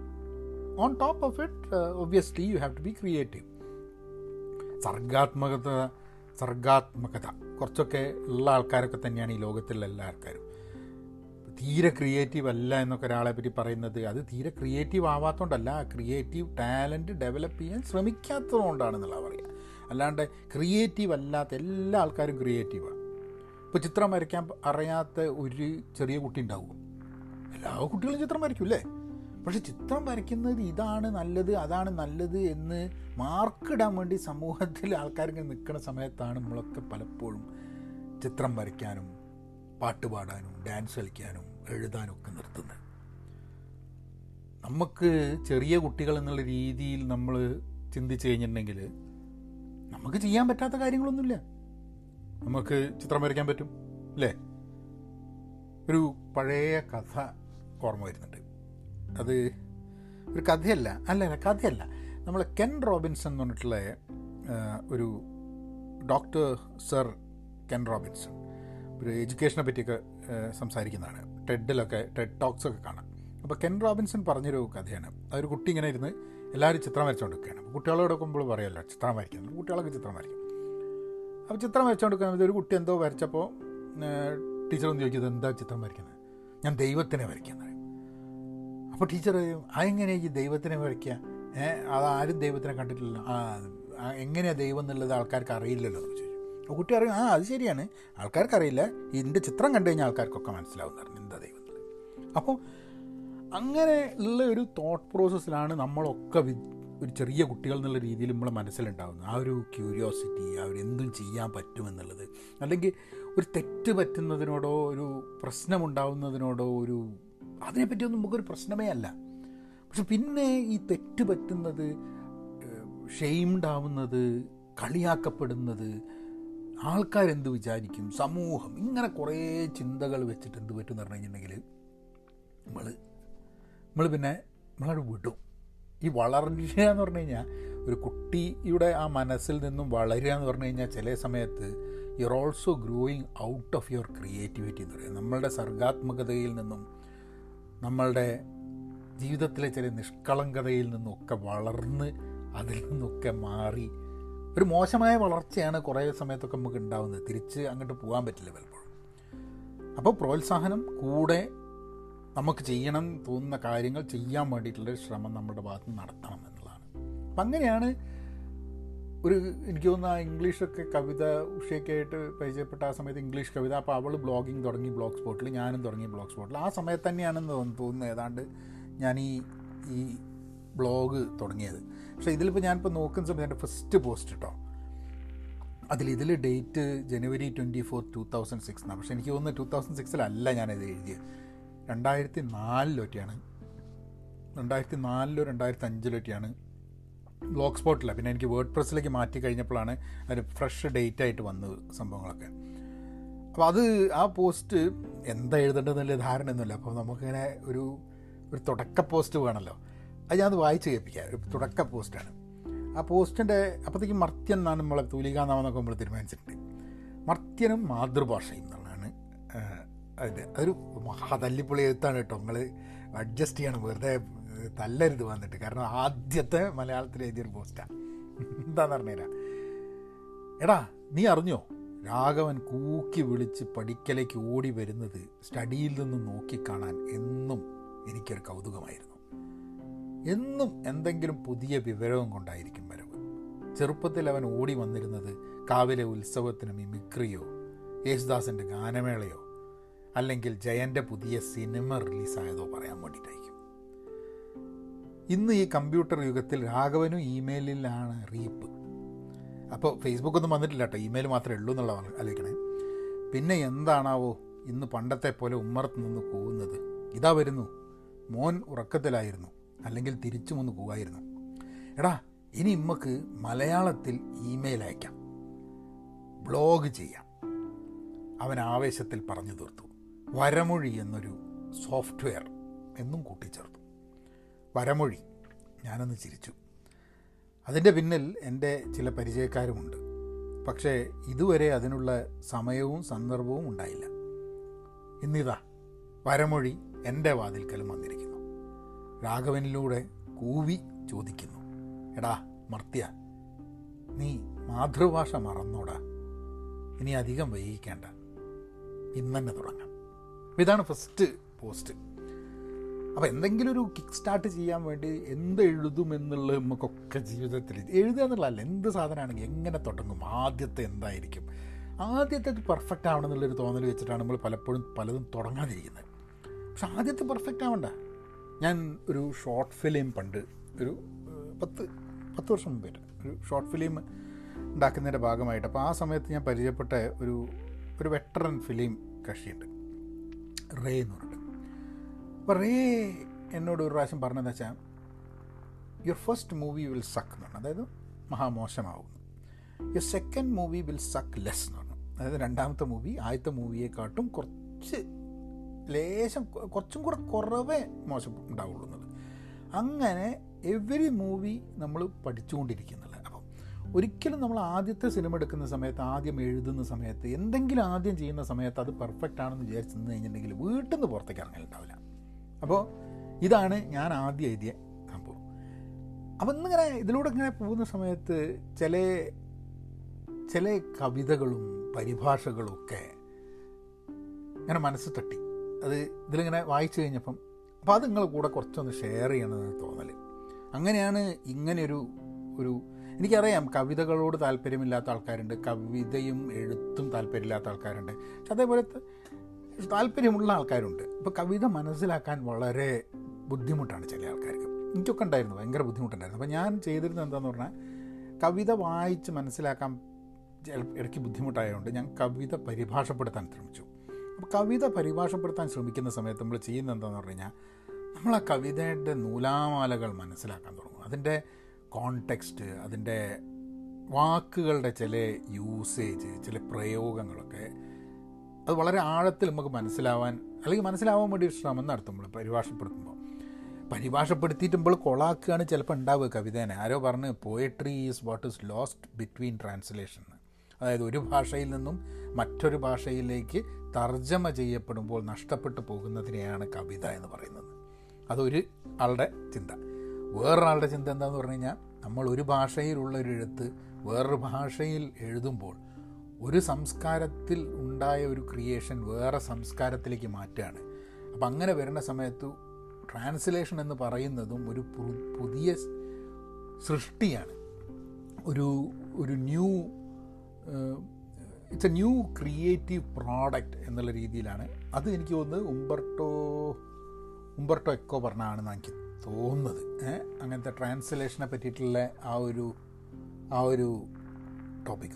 On top of it obviously you have to be creative സർഗാത്മകത സർഗാത്മകത. കുറച്ചൊക്കെ ഉള്ള ആൾക്കാരൊക്കെ തന്നെയാണ് ഈ ലോകത്തിലുള്ള എല്ലാ ആൾക്കാരും. തീരെ ക്രിയേറ്റീവ് അല്ല എന്നൊക്കെ ഒരാളെ പറ്റി പറയുന്നത്. അത് തീരെ ക്രിയേറ്റീവ് ആവാത്തതുകൊണ്ടല്ല ക്രിയേറ്റീവ് ടാലന്റ് ഡെവലപ്പ് ചെയ്യാൻ ശ്രമിക്കാത്തതുകൊണ്ടാണെന്നുള്ള പറയുക. അല്ലാണ്ട് ക്രിയേറ്റീവ് അല്ലാത്ത എല്ലാ ആൾക്കാരും ക്രിയേറ്റീവാണ് ഇപ്പോൾ ചിത്രം വരയ്ക്കാൻ അറിയാത്ത ഒരു ചെറിയ കുട്ടി ഉണ്ടാവും. എല്ലാ കുട്ടികളും ചിത്രം അല്ലേ? പക്ഷെ ചിത്രം വരയ്ക്കുന്നത് ഇതാണ് നല്ലത് അതാണ് നല്ലത് എന്ന് മാർക്കിടാൻ വേണ്ടി സമൂഹത്തിൽ ആൾക്കാർക്ക് നിൽക്കുന്ന സമയത്താണ് നമ്മളൊക്കെ പലപ്പോഴും ചിത്രം വരയ്ക്കാനും പാട്ട് പാടാനും ഡാൻസ് കളിക്കാനും എഴുതാനും ഒക്കെ നിർത്തുന്നത്. നമുക്ക് ചെറിയ കുട്ടികൾ എന്നുള്ള രീതിയിൽ നമ്മൾ ചിന്തിച്ചു കഴിഞ്ഞിട്ടുണ്ടെങ്കിൽ നമുക്ക് ചെയ്യാൻ പറ്റാത്ത കാര്യങ്ങളൊന്നുമില്ല. നമുക്ക് ചിത്രം വരയ്ക്കാൻ പറ്റും അല്ലേ? ഒരു പഴയ കഥ ഓർമ്മ വരുന്നുണ്ട്. അത് ഒരു കഥയല്ല അല്ല അല്ല കഥയല്ല. നമ്മൾ കെൻ റോബിൻസൺ എന്ന് പറഞ്ഞിട്ടുള്ള ഒരു ഡോക്ടർ സർ കെൻ റോബിൻസൺ. ഒരു എഡ്യൂക്കേഷനെ പറ്റിയൊക്കെ സംസാരിക്കുന്നതാണ്. ടെഡിലൊക്കെ ടെഡ് ടോക്സ് ഒക്കെ കാണാം. അപ്പോൾ കെൻ റോബിൻസൺ പറഞ്ഞൊരു കഥയാണ്. അതൊരു കുട്ടി ഇങ്ങനെ ഇരുന്ന് എല്ലാവരും ചിത്രം വരച്ചുകൊണ്ടിരിക്കുകയാണ് അപ്പോൾ കുട്ടികളോട് നോക്കുമ്പോൾ പറയുമല്ലോ ചിത്രം വരയ്ക്കുന്നു. കുട്ടികളൊക്കെ ചിത്രം വരയ്ക്കും. അപ്പോൾ ചിത്രം വരച്ചുകൊണ്ടിരിക്കുന്നത് ഒരു കുട്ടി എന്തോ വരച്ചപ്പോൾ ടീച്ചർ ഒന്ന് ചോദിക്കുന്നത് എന്താ ചിത്രം വരയ്ക്കുന്നത്? ഞാൻ ദൈവത്തിനെ വരയ്ക്കുന്നത് അപ്പോൾ ടീച്ചർ അതെങ്ങനെയാണ് ഈ ദൈവത്തിനെ വരയ്ക്കുക ഏഹ് അത് ആരും ദൈവത്തിനെ കണ്ടിട്ടില്ല ആ എങ്ങനെയാണ് എങ്ങനെയാ ദൈവം എന്നുള്ളത് ആൾക്കാർക്ക് അറിയില്ലല്ലോ. എന്ന് ചോദിച്ചു അപ്പോൾ കുട്ടി അറിയും ആ അത് ശരിയാണ്. ആൾക്കാർക്കറിയില്ല. ഇതിന്റെ ചിത്രം കണ്ടു കഴിഞ്ഞാൽ ആൾക്കാർക്കൊക്കെ മനസ്സിലാവും പറഞ്ഞു എന്താ ദൈവം അപ്പോൾ അങ്ങനെ ഉള്ള ഒരു തോട്ട് പ്രോസസ്സിലാണ് നമ്മളൊക്കെ ഒരു ചെറിയ കുട്ടികൾ എന്നുള്ള രീതിയിൽ നമ്മളെ മനസ്സിലുണ്ടാകുന്നത് ആ ഒരു ക്യൂരിയോസിറ്റി എന്തും ചെയ്യാൻ പറ്റുമെന്നുള്ളത് അല്ലെങ്കിൽ ഒരു തെറ്റ് പറ്റുന്നതിനോടോ ഒരു പ്രശ്നമുണ്ടാവുന്നതിനോടോ ഒരു അതിനെപ്പറ്റിയൊന്നും നമുക്കൊരു പ്രശ്നമേ അല്ല. പക്ഷെ പിന്നെ ഈ തെറ്റ് പറ്റുന്നത് ഷെയിംഡ് ആവുന്നത് കളിയാക്കപ്പെടുന്നത് ആൾക്കാരെന്ത് വിചാരിക്കും? സമൂഹം. ഇങ്ങനെ കുറേ ചിന്തകൾ വെച്ചിട്ട് എന്ത് പറ്റും എന്ന് പറഞ്ഞു കഴിഞ്ഞിട്ടുണ്ടെങ്കിൽ നമ്മൾ നമ്മൾ പിന്നെ നമ്മളവിടെ വിടും. ഈ വളർച്ച എന്ന് പറഞ്ഞു കഴിഞ്ഞാൽ ഒരു കുട്ടിയുടെ ആ മനസ്സിൽ നിന്നും വളരുക എന്ന് പറഞ്ഞു കഴിഞ്ഞാൽ ചില സമയത്ത് you are also growing out of your creativity എന്ന് പറയുന്നത് നമ്മളുടെ സർഗാത്മകതയിൽ നിന്നും നമ്മളുടെ ജീവിതത്തിലെ ചില നിഷ്കളങ്കതയിൽ നിന്നൊക്കെ വളർന്ന് അതിൽ നിന്നൊക്കെ മാറി ഒരു മോശമായ വളർച്ചയാണ് കുറേ സമയത്തൊക്കെ നമുക്ക് ഉണ്ടാവുന്നത്. തിരിച്ച് അങ്ങോട്ട് പോകാൻ പറ്റില്ല പലപ്പോഴും. അപ്പോൾ പ്രോത്സാഹനം കൂടെ നമുക്ക് ചെയ്യണം തോന്നുന്ന കാര്യങ്ങൾ ചെയ്യാൻ വേണ്ടിയിട്ടുള്ളൊരു ശ്രമം നമ്മുടെ ഭാഗത്ത് നിന്ന് നടത്തണം എന്നുള്ളതാണ്. അപ്പം അങ്ങനെയാണ് ഒരു എനിക്ക് തോന്നുന്ന ഇംഗ്ലീഷൊക്കെ കവിത ഉഷയൊക്കെ ആയിട്ട് പരിചയപ്പെട്ട ആ സമയത്ത് ഇംഗ്ലീഷ് കവിത. അപ്പോൾ അവൾ ബ്ലോഗിങ് തുടങ്ങി ബ്ലോഗ് സ്പോട്ടിൽ ഞാനും തുടങ്ങി ബ്ലോഗ് സ്പോട്ടിൽ ആ സമയത്ത് തന്നെയാണെന്ന് തോന്നുന്നു ഏതാണ്ട് ഞാൻ ഈ ഈ ബ്ലോഗ് തുടങ്ങിയത്. പക്ഷേ ഇതിലിപ്പോൾ ഞാനിപ്പോൾ നോക്കുന്ന സമയത്ത് എന്റെ ഫസ്റ്റ് പോസ്റ്റ് കേട്ടോ അതിൽ ഇതിൽ date January twenty four two thousand six എന്നാണ് പക്ഷേ എനിക്ക് തോന്നുന്നു ടു തൗസൻഡ് സിക്സിലല്ല ഞാനിത് എഴുതിയത് രണ്ടായിരത്തി നാലിലൊറ്റയാണ് രണ്ടായിരത്തി നാലിലോ രണ്ടായിരത്തി അഞ്ചിലൊറ്റയാണ് ബ്ലോക്ക് സ്പോട്ടില്ല പിന്നെ എനിക്ക് വേർഡ് പ്രസ്സിലേക്ക് മാറ്റി കഴിഞ്ഞപ്പോഴാണ് അതിന് ഫ്രഷ് ഡേറ്റ് ആയിട്ട് വന്നത് സംഭവങ്ങളൊക്കെ. അപ്പോൾ അത് ആ പോസ്റ്റ് എന്താ എഴുതേണ്ടതെന്നുള്ള ധാരണയൊന്നുമില്ല. അപ്പോൾ നമുക്കിങ്ങനെ ഒരു ഒരു തുടക്ക പോസ്റ്റ് വേണമല്ലോ. അത് ഞാനത് വായിച്ച് കേൾപ്പിക്കാം. ഒരു തുടക്ക പോസ്റ്റാണ്. ആ പോസ്റ്റിന്റെ അപ്പോഴത്തേക്കും മർത്യൻ എന്നാണ് നമ്മളെ തൂലികാനാമെന്നൊക്കെ നമ്മൾ തീരുമാനിച്ചിട്ടുണ്ട്. മർത്യനും മാതൃഭാഷയും എന്നുള്ളതാണ് അതിന്റെ അതൊരു മഹാ തല്ലിപ്പൊളി എഴുത്താണ് കേട്ടോ. നിങ്ങൾ അഡ്ജസ്റ്റ് ചെയ്യണം വെറുതെ തല്ലരുത് വന്നിട്ട്. കാരണം ആദ്യത്തെ മലയാളത്തിൽ എഴുതിയൊരു പോസ്റ്റാണ് എന്താന്ന് പറഞ്ഞുതരാം എടാ നീ അറിഞ്ഞോ? രാഘവൻ കൂക്കി വിളിച്ച് പഠിക്കലേക്ക് ഓടി വരുന്നത് സ്റ്റഡിയിൽ നിന്ന് നോക്കിക്കാണാൻ എന്നും എനിക്കൊരു കൗതുകമായിരുന്നു. എന്നും എന്തെങ്കിലും പുതിയ വിവരവും കൊണ്ടായിരിക്കും വരവ്. ചെറുപ്പത്തിൽ അവൻ ഓടി വന്നിരുന്നത് കാവിലെ ഉത്സവത്തിന് മിമിക്രിയോ യേശുദാസിന്റെ ഗാനമേളയോ അല്ലെങ്കിൽ ജയന്റെ പുതിയ സിനിമ റിലീസായതോ പറയാൻ വേണ്ടിയിട്ടായിരിക്കും. ഇന്ന് ഈ കമ്പ്യൂട്ടർ യുഗത്തിൽ രാഘവനും ഇമെയിലിലാണ് റീപ്പ്. അപ്പോൾ ഫേസ്ബുക്കൊന്നും വന്നിട്ടില്ല കേട്ടോ ഇമെയിൽ മാത്രമേ ഉള്ളൂ എന്നുള്ള ആലോചിക്കണേ. പിന്നെ എന്താണാവോ ഇന്ന് പണ്ടത്തെ പോലെ ഉമ്മറത്ത് നിന്ന് പോകുന്നത്. ഇതാ വരുന്നു മോൻ ഉറക്കത്തിലായിരുന്നു. അല്ലെങ്കിൽ തിരിച്ചു വന്ന് പോകായിരുന്നു. എടാ ഇനി ഇമ്മക്ക് മലയാളത്തിൽ ഇമെയിൽ അയക്കാം. ബ്ലോഗ് ചെയ്യാം. അവൻ ആവേശത്തിൽ പറഞ്ഞു തീർത്തു. വരമൊഴി എന്നൊരു സോഫ്റ്റ്വെയർ എന്നും കൂട്ടിച്ചേർത്തു. വരമൊഴി. ഞാനൊന്ന് ചിരിച്ചു. അതിന്റെ പിന്നിൽ എന്റെ ചില പരിചയക്കാരുമുണ്ട്. പക്ഷേ ഇതുവരെ അതിനുള്ള സമയവും സന്ദർഭവും ഉണ്ടായില്ല. ഇന്നിതാ വരമൊഴി എന്റെ വാതിൽക്കലും വന്നിരിക്കുന്നു. രാഘവനിലൂടെ കൂവി ചോദിക്കുന്നു. എടാ മർത്യ നീ മാതൃഭാഷ മറന്നോടാ. ഇനി അധികം വൈകിക്കേണ്ട. ഇന്ന് തുടങ്ങാം. ഇതാണ് ഫസ്റ്റ് പോസ്റ്റ് അപ്പോൾ എന്തെങ്കിലും ഒരു കിക്ക് സ്റ്റാർട്ട് ചെയ്യാൻ വേണ്ടി എന്ത് എഴുതും എന്നുള്ളത് നമുക്കൊക്കെ ജീവിതത്തിൽ എഴുതുക എന്നുള്ളതല്ല എന്ത് സാധനമാണെങ്കിൽ എങ്ങനെ തുടങ്ങും ആദ്യത്തെ എന്തായിരിക്കും. ആദ്യത്തെ പെർഫെക്റ്റ് ആവണം എന്നുള്ളൊരു തോന്നൽ വെച്ചിട്ടാണ് നമ്മൾ പലപ്പോഴും പലതും തുടങ്ങാതിരിക്കുന്നത്. പക്ഷെ ആദ്യത്തെ പെർഫെക്റ്റ് ആവണ്ട. ഞാൻ ഒരു ഷോർട്ട് ഫിലിം പണ്ട് ഒരു പത്ത് പത്ത് വർഷം മുമ്പായിട്ട് ഒരു ഷോർട്ട് ഫിലിം ഉണ്ടാക്കുന്നതിന്റെ ഭാഗമായിട്ട്. അപ്പോൾ ആ സമയത്ത് ഞാൻ പരിചയപ്പെട്ട ഒരു ഒരു വെറ്ററൻ ഫിലിം കക്ഷിയുണ്ട്. റേ എന്ന് പറഞ്ഞിട്ട്. അപ്പോൾ റേ എന്നോട് ഒരു പ്രാവശ്യം പറഞ്ഞതെന്ന് വെച്ചാൽ your first movie will suck എന്ന് പറഞ്ഞു. അതായത് മഹാമോശമാവും your second movie will suck less എന്ന് പറഞ്ഞു. അതായത് രണ്ടാമത്തെ മൂവി ആദ്യത്തെ മൂവിയെക്കാട്ടും കുറച്ച് ലേശം കുറച്ചും കൂടെ കുറവേ മോശം ഉണ്ടാവുള്ളൂ എന്നുള്ളത് അങ്ങനെ എവറി മൂവി നമ്മൾ പഠിച്ചുകൊണ്ടിരിക്കുന്നുള്ള അപ്പം ഒരിക്കലും നമ്മൾ ആദ്യത്തെ സിനിമ എടുക്കുന്ന സമയത്ത് ആദ്യം എഴുതുന്ന സമയത്ത് എന്തെങ്കിലും ആദ്യം ചെയ്യുന്ന സമയത്ത് അത് പെർഫെക്റ്റ് ആണെന്ന് വിചാരിച്ച് നിന്ന് കഴിഞ്ഞിട്ടുണ്ടെങ്കിൽ വീട്ടിൽ നിന്ന് പുറത്തേക്ക് ഇറങ്ങലുണ്ടാവില്ല അപ്പോൾ ഇതാണ് ഞാൻ ആദ്യം എഴുതിയ സംഭവം. അപ്പം ഇന്നിങ്ങനെ ഇതിലൂടെ ഇങ്ങനെ പോകുന്ന സമയത്ത് ചില ചില കവിതകളും പരിഭാഷകളും ഒക്കെ ഇങ്ങനെ മനസ്സ് തട്ടി. അത് ഇതിലിങ്ങനെ വായിച്ചു കഴിഞ്ഞപ്പം അപ്പോൾ അത് നിങ്ങൾ കൂടെ കുറച്ചൊന്ന് ഷെയർ ചെയ്യണമെന്ന് തോന്നൽ അങ്ങനെയാണ് ഇങ്ങനെയൊരു ഒരു എനിക്കറിയാം കവിതകളോട് താല്പര്യമില്ലാത്ത ആൾക്കാരുണ്ട് കവിതയും എഴുത്തും താല്പര്യമില്ലാത്ത ആൾക്കാരുണ്ട്. പക്ഷെ അതേപോലെ താല്പര്യമുള്ള ആൾക്കാരുണ്ട്. ഇപ്പോൾ കവിത മനസ്സിലാക്കാൻ വളരെ ബുദ്ധിമുട്ടാണ് ചില ആൾക്കാർക്ക്. എനിക്കൊക്കെ ഉണ്ടായിരുന്നു ഭയങ്കര ബുദ്ധിമുട്ടുണ്ടായിരുന്നു. അപ്പോൾ ഞാൻ ചെയ്തിരുന്നത് എന്താണെന്ന് പറഞ്ഞാൽ കവിത വായിച്ച് മനസ്സിലാക്കാൻ ഇടയ്ക്ക് ബുദ്ധിമുട്ടായതുകൊണ്ട് ഞാൻ കവിത പരിഭാഷപ്പെടുത്താൻ ശ്രമിച്ചു. കവിത പരിഭാഷപ്പെടുത്താൻ ശ്രമിക്കുന്ന സമയത്ത് നമ്മൾ ചെയ്യുന്ന എന്താണെന്ന് പറഞ്ഞു കഴിഞ്ഞാൽ നമ്മൾ ആ കവിതയുടെ നൂലാമാലകൾ മനസ്സിലാക്കാൻ തുടങ്ങും. അതിന്റെ കോണ്ടെക്സ്റ്റ് അതിന്റെ വാക്കുകളുടെ ചില യൂസേജ് ചില പ്രയോഗങ്ങളൊക്കെ അത് വളരെ ആഴത്തിൽ നമുക്ക് മനസ്സിലാവാൻ അല്ലെങ്കിൽ മനസ്സിലാവാൻ വേണ്ടി ശ്രമം നടത്തും നമ്മൾ പരിഭാഷപ്പെടുത്തുമ്പോൾ. പരിഭാഷപ്പെടുത്തിയിട്ടുമ്പോൾ കൊളാക്കുകയാണ് ചിലപ്പോൾ ഉണ്ടാവുക കവിതേനെ ആരോ പറഞ്ഞ് poetry is what is lost between translation അതായത് ഒരു ഭാഷയിൽ നിന്നും മറ്റൊരു ഭാഷയിലേക്ക് തർജമ ചെയ്യപ്പെടുമ്പോൾ നഷ്ടപ്പെട്ടു പോകുന്നതിനെയാണ് കവിത എന്ന് പറയുന്നത്. അതൊരു ആളുടെ ചിന്ത. വേറൊരാളുടെ ചിന്ത എന്താണെന്ന് പറഞ്ഞു കഴിഞ്ഞാൽ നമ്മൾ ഒരു ഭാഷയിലുള്ള ഒരു എഴുത്ത് വേറൊരു ഭാഷയിൽ എഴുതുമ്പോൾ ഒരു സംസ്കാരത്തിൽ ഉണ്ടായ ഒരു ക്രിയേഷൻ വേറെ സംസ്കാരത്തിലേക്ക് മാറ്റുകയാണ്. അപ്പം അങ്ങനെ വരുന്ന സമയത്ത് ട്രാൻസ്ലേഷൻ എന്ന് പറയുന്നതും ഒരു പുതിയ സൃഷ്ടിയാണ്. ഒരു ഒരു new it's a new creative product എന്നുള്ള രീതിയിലാണ്. അത് എനിക്ക് തോന്നുന്നത് ഉംബർട്ടോ ഉംബർട്ടോ എക്കോ പറഞ്ഞാണെന്ന് എനിക്ക് തോന്നുന്നത്. അങ്ങനത്തെ ട്രാൻസ്ലേഷനെ പറ്റിയിട്ടുള്ള ആ ഒരു ആ ഒരു ടോപ്പിക്ക്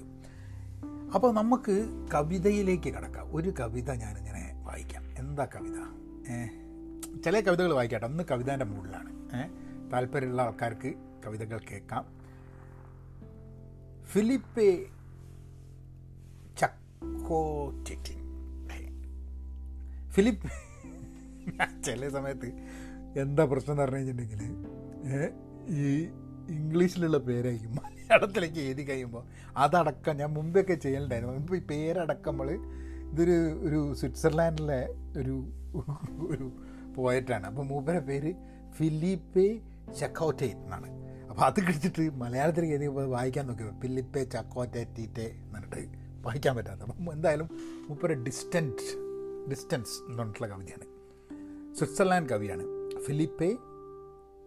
അപ്പോൾ നമുക്ക് കവിതയിലേക്ക് കിടക്കാം. ഒരു കവിത ഞാനിങ്ങനെ വായിക്കാം. എന്താ കവിത? ചില കവിതകൾ വായിക്കട്ടെ അന്ന് കവിതേന്റെ മുകളിലാണ്. താല്പര്യമുള്ള ആൾക്കാർക്ക് കവിതകൾ കേൾക്കാം. ഫിലിപ്പെ ചക്കോറ്റിൻ ഫിലിപ്പ് ചില സമയത്ത് എന്താ പ്രശ്നം എന്ന് പറഞ്ഞു കഴിഞ്ഞിട്ടുണ്ടെങ്കിൽ ഈ ഇംഗ്ലീഷിലുള്ള പേരായിരിക്കും. മലയാളത്തിലേക്ക് എഴുതി കഴിയുമ്പോൾ അതടക്കം ഞാൻ മുമ്പൊക്കെ ചെയ്യലുണ്ടായിരുന്നു. ഇപ്പോൾ ഈ പേരടക്കം നമ്മൾ ഇതൊരു ഒരു സ്വിറ്റ്സർലാൻഡിലെ ഒരു ഒരു പോയറ്റാണ് അപ്പോൾ മൂപ്പരെ പേര് ഫിലിപ്പെ ചക്കോറ്റേറ്റ് എന്നാണ്. അപ്പോൾ അത് കിടിച്ചിട്ട് മലയാളത്തിലേക്ക് എഴുതി വായിക്കാൻ നോക്കിയപ്പോൾ ഫിലിപ്പെ ചക്കോറ്റേറ്റീറ്റെ എന്നിട്ട് വായിക്കാൻ പറ്റാത്ത. അപ്പം എന്തായാലും മുപ്പര് ഡിസ്റ്റന്റ് ഡിസ്റ്റൻസ് എന്ന് പറഞ്ഞിട്ടുള്ള കവിതയാണ്. സ്വിറ്റ്സർലാൻഡ് കവിയാണ്. Philippe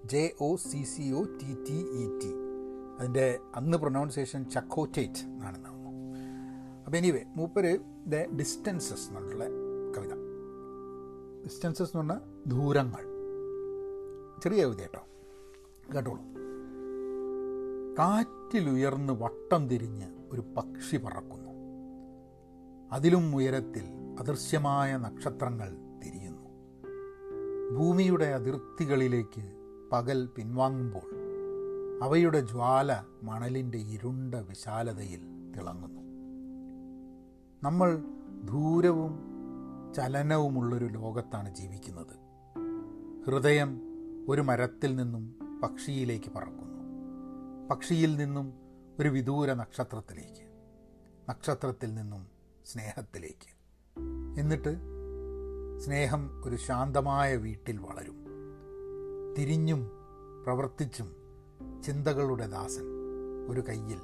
J O C C O T T E T അതിന്റെ അന്ന് പ്രൊനൗൺസിയേഷൻ ചക്കോറ്റേറ്റ് എന്നാണെന്ന് തോന്നുന്നു അപ്പോൾ എനിവേ മൂപ്പര് ദ ഡിസ്റ്റൻസസ് എന്നുള്ള കവിത. ഡിസ്റ്റൻസസ് എന്ന് പറഞ്ഞാൽ ദൂരങ്ങൾ. ചെറിയ കവിത കേട്ടോ. കേട്ടോളൂ. കാറ്റിലുയർന്ന് വട്ടം തിരിഞ്ഞ് ഒരു പക്ഷി പറക്കുന്നു. അതിലും ഉയരത്തിൽ അദൃശ്യമായ നക്ഷത്രങ്ങൾ തിരിയുന്നു. ഭൂമിയുടെ അതിർത്തികളിലേക്ക് പകൽ പിൻവാങ്ങുമ്പോൾ അവയുടെ ജ്വാല മണലിന്റെ ഇരുണ്ട വിശാലതയിൽ തിളങ്ങുന്നു. നമ്മൾ ദൂരവും ചലനവുമുള്ളൊരു ലോകത്താണ് ജീവിക്കുന്നത്. ഹൃദയം ഒരു മരത്തിൽ നിന്നും പക്ഷിയിലേക്ക് പറക്കുന്നു. പക്ഷിയിൽ നിന്നും ഒരു വിദൂര നക്ഷത്രത്തിലേക്ക്. നക്ഷത്രത്തിൽ നിന്നും സ്നേഹത്തിലേക്ക്. എന്നിട്ട് സ്നേഹം ഒരു ശാന്തമായ വീട്ടിൽ വളരും. തിരിഞ്ഞും പ്രവർത്തിച്ചും ചിന്തകളുടെ ദാസൻ ഒരു കയ്യിൽ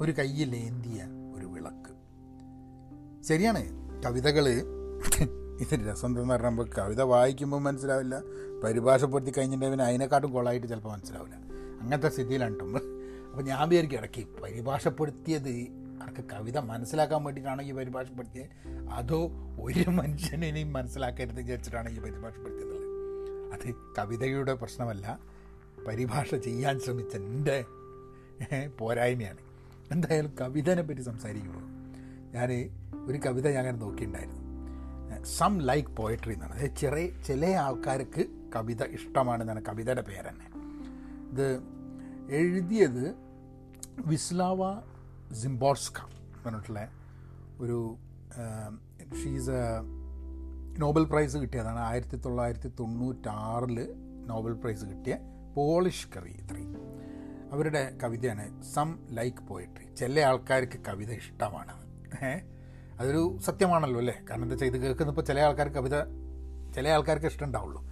ഒരു കയ്യിൽ ഏന്തിയ ഒരു വിളക്ക്. ശരിയാണ് കവിതകൾ ഇത് രസം എന്ന് പറയുമ്പോൾ കവിത വായിക്കുമ്പോൾ മനസ്സിലാവില്ല പരിഭാഷപ്പെടുത്തി കഴിഞ്ഞിട്ടുണ്ടെങ്കിൽ അതിനെക്കാട്ടും കൊള്ളായിട്ട് ചിലപ്പോൾ മനസ്സിലാവില്ല. അങ്ങനത്തെ സ്ഥിതിയിലാണ് നമ്മൾ അപ്പോൾ ഞാൻ വിചാരിക്കും ഇടയ്ക്ക് പരിഭാഷപ്പെടുത്തിയത് അവർക്ക് കവിത മനസ്സിലാക്കാൻ വേണ്ടിയിട്ടാണ് ഈ പരിഭാഷപ്പെടുത്തിയത്? അതോ ഒരു മനുഷ്യനെയും മനസ്സിലാക്കരുത് വിചാരിച്ചിട്ടാണ് ഈ പരിഭാഷപ്പെടുത്തിയത് അത് കവിതയുടെ പ്രശ്നമല്ല. പരിഭാഷ ചെയ്യാൻ ശ്രമിച്ച എന്റെ പോരായ്മയാണ്. എന്തായാലും കവിതനെ പറ്റി സംസാരിക്കുമ്പോൾ ഞാൻ ഒരു കവിത ഞാൻ അങ്ങനെ നോക്കിയിട്ടുണ്ടായിരുന്നു. സം ലൈക്ക് പോയട്രി എന്നാണ്. അതായത് ചെറിയ ചില ആൾക്കാർക്ക് കവിത ഇഷ്ടമാണെന്നാണ് കവിതയുടെ പേര് തന്നെ. ഇത് എഴുതിയത് വിസ്ലാവ സിംബോർസ്ക പറഞ്ഞിട്ടുള്ള ഒരു ഷീസ് എ നോബൽ പ്രൈസ് കിട്ടിയതാണ് ആയിരത്തി തൊള്ളായിരത്തി തൊണ്ണൂറ്റാറിൽ നോബൽ പ്രൈസ് കിട്ടിയ പോളിഷ് കറി കവിയത്രി. അവരുടെ കവിതയാണ് സം ലൈക്ക് പോയട്രി ചില ആൾക്കാർക്ക് കവിത ഇഷ്ടമാണ്. അതൊരു സത്യമാണല്ലോ അല്ലേ? കാരണം എന്താ ചെയ്ത് കേൾക്കുന്നപ്പോൾ ചില ആൾക്കാർക്ക് കവിത ചില ആൾക്കാർക്ക് ഇഷ്ടം ഉണ്ടാവുള്ളൂ.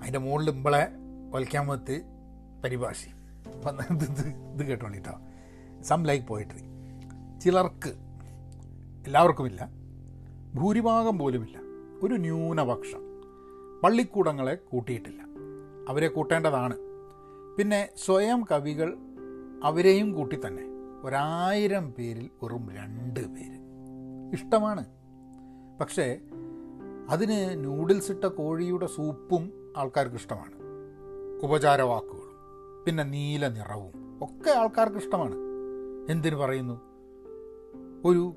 അതിന്റെ മുകളിൽ ഇമ്പളെ വലിക്കാൻ പത്ത് പരിഭാഷി. അപ്പം ഇത് ഇത് കേട്ടോളിട്ടോ സം ലൈക്ക് പോയട്രി ചിലർക്ക് എല്ലാവർക്കുമില്ല. ഭൂരിഭാഗം പോലുമില്ല. ഒരു ന്യൂനപക്ഷം പള്ളിക്കൂടങ്ങളെ കൂട്ടിയിട്ടില്ല. അവരെ കൂട്ടേണ്ടതാണ്. പിന്നെ സ്വയം കവികൾ അവരെയും കൂട്ടി തന്നെ. ഒരായിരം പേരിൽ വെറും രണ്ട് പേര്. ഇഷ്ടമാണ്. പക്ഷേ അതിന് നൂഡിൽസ് ഇട്ട കോഴിയുടെ സൂപ്പും ആൾക്കാർക്ക് ഇഷ്ടമാണ്. ഉപചാരവാക്കുകളും പിന്നെ നീല നിറവും ഒക്കെ ആൾക്കാർക്ക് ഇഷ്ടമാണ്. എന്തിനു പറയുന്നു? ഒരു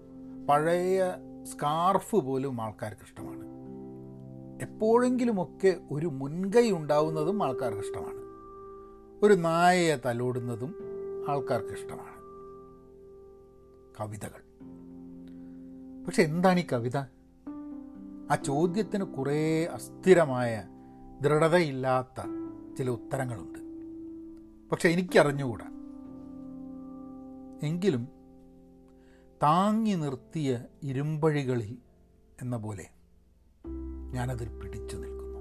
പഴയ സ്കാർഫ് പോലും ആൾക്കാർക്ക് ഇഷ്ടമാണ്. എപ്പോഴെങ്കിലുമൊക്കെ ഒരു മുൻകൈ ഉണ്ടാവുന്നതും ആൾക്കാർക്ക് ഇഷ്ടമാണ്. ഒരു നായയെ തലോടുന്നതും ആൾക്കാർക്ക് ഇഷ്ടമാണ്. കവിതകൾ. പക്ഷെ എന്താണ് ഈ കവിത? ആ ചോദ്യത്തിന് കുറേ അസ്ഥിരമായ ദൃഢതയില്ലാത്ത ചില ഉത്തരങ്ങളുണ്ട്. പക്ഷെ എനിക്കറിഞ്ഞുകൂടാ. എങ്കിലും താങ്ങി നിർത്തിയ ഇരുമ്പഴികളിൽ എന്ന പോലെ ഞാനതിൽ പിടിച്ചു നിൽക്കുന്നു.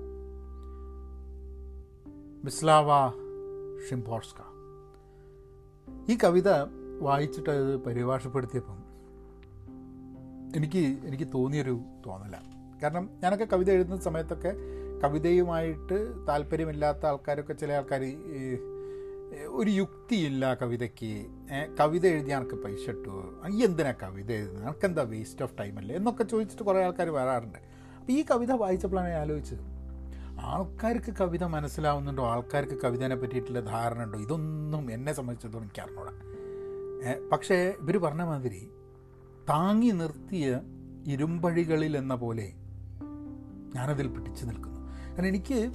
മിസ്ലാവ ഷിംപോർസ്ക ഈ കവിത വായിച്ചിട്ട് അത് പരിഭാഷപ്പെടുത്തിയപ്പം എനിക്ക് എനിക്ക് തോന്നിയൊരു തോന്നല. കാരണം ഞാനൊക്കെ കവിത എഴുതുന്ന സമയത്തൊക്കെ കവിതയുമായിട്ട് താല്പര്യമില്ലാത്ത ആൾക്കാരൊക്കെ ചില ആൾക്കാർ ഒരു യുക്തിയില്ല കവിതയ്ക്ക്. കവിത എഴുതി എനിക്ക് പൈസ ഇട്ടു ഈ എന്തിനാ കവിത എഴുതുന്നത് എനിക്കെന്താ വേസ്റ്റ് ഓഫ് ടൈം അല്ലേ? എന്നൊക്കെ ചോദിച്ചിട്ട് കുറേ ആൾക്കാർ വരാറുണ്ട്. അപ്പോൾ ഈ കവിത വായിച്ചപ്പോഴാണ് ഞാൻ ആലോചിച്ചത്. ആൾക്കാർക്ക് കവിത മനസ്സിലാവുന്നുണ്ടോ? ആൾക്കാർക്ക് കവിതേനെ പറ്റിയിട്ടുള്ള ധാരണ ഉണ്ടോ? ഇതൊന്നും എന്നെ സംബന്ധിച്ചിടത്തോളം എനിക്ക് അറിഞ്ഞൂടാ. പക്ഷേ ഇവർ പറഞ്ഞ മാതിരി താങ്ങി നിർത്തിയ ഇരുമ്പഴികളിൽ എന്ന പോലെ ഞാനതിൽ പിടിച്ചു നിൽക്കുന്നു. കാരണം എനിക്ക്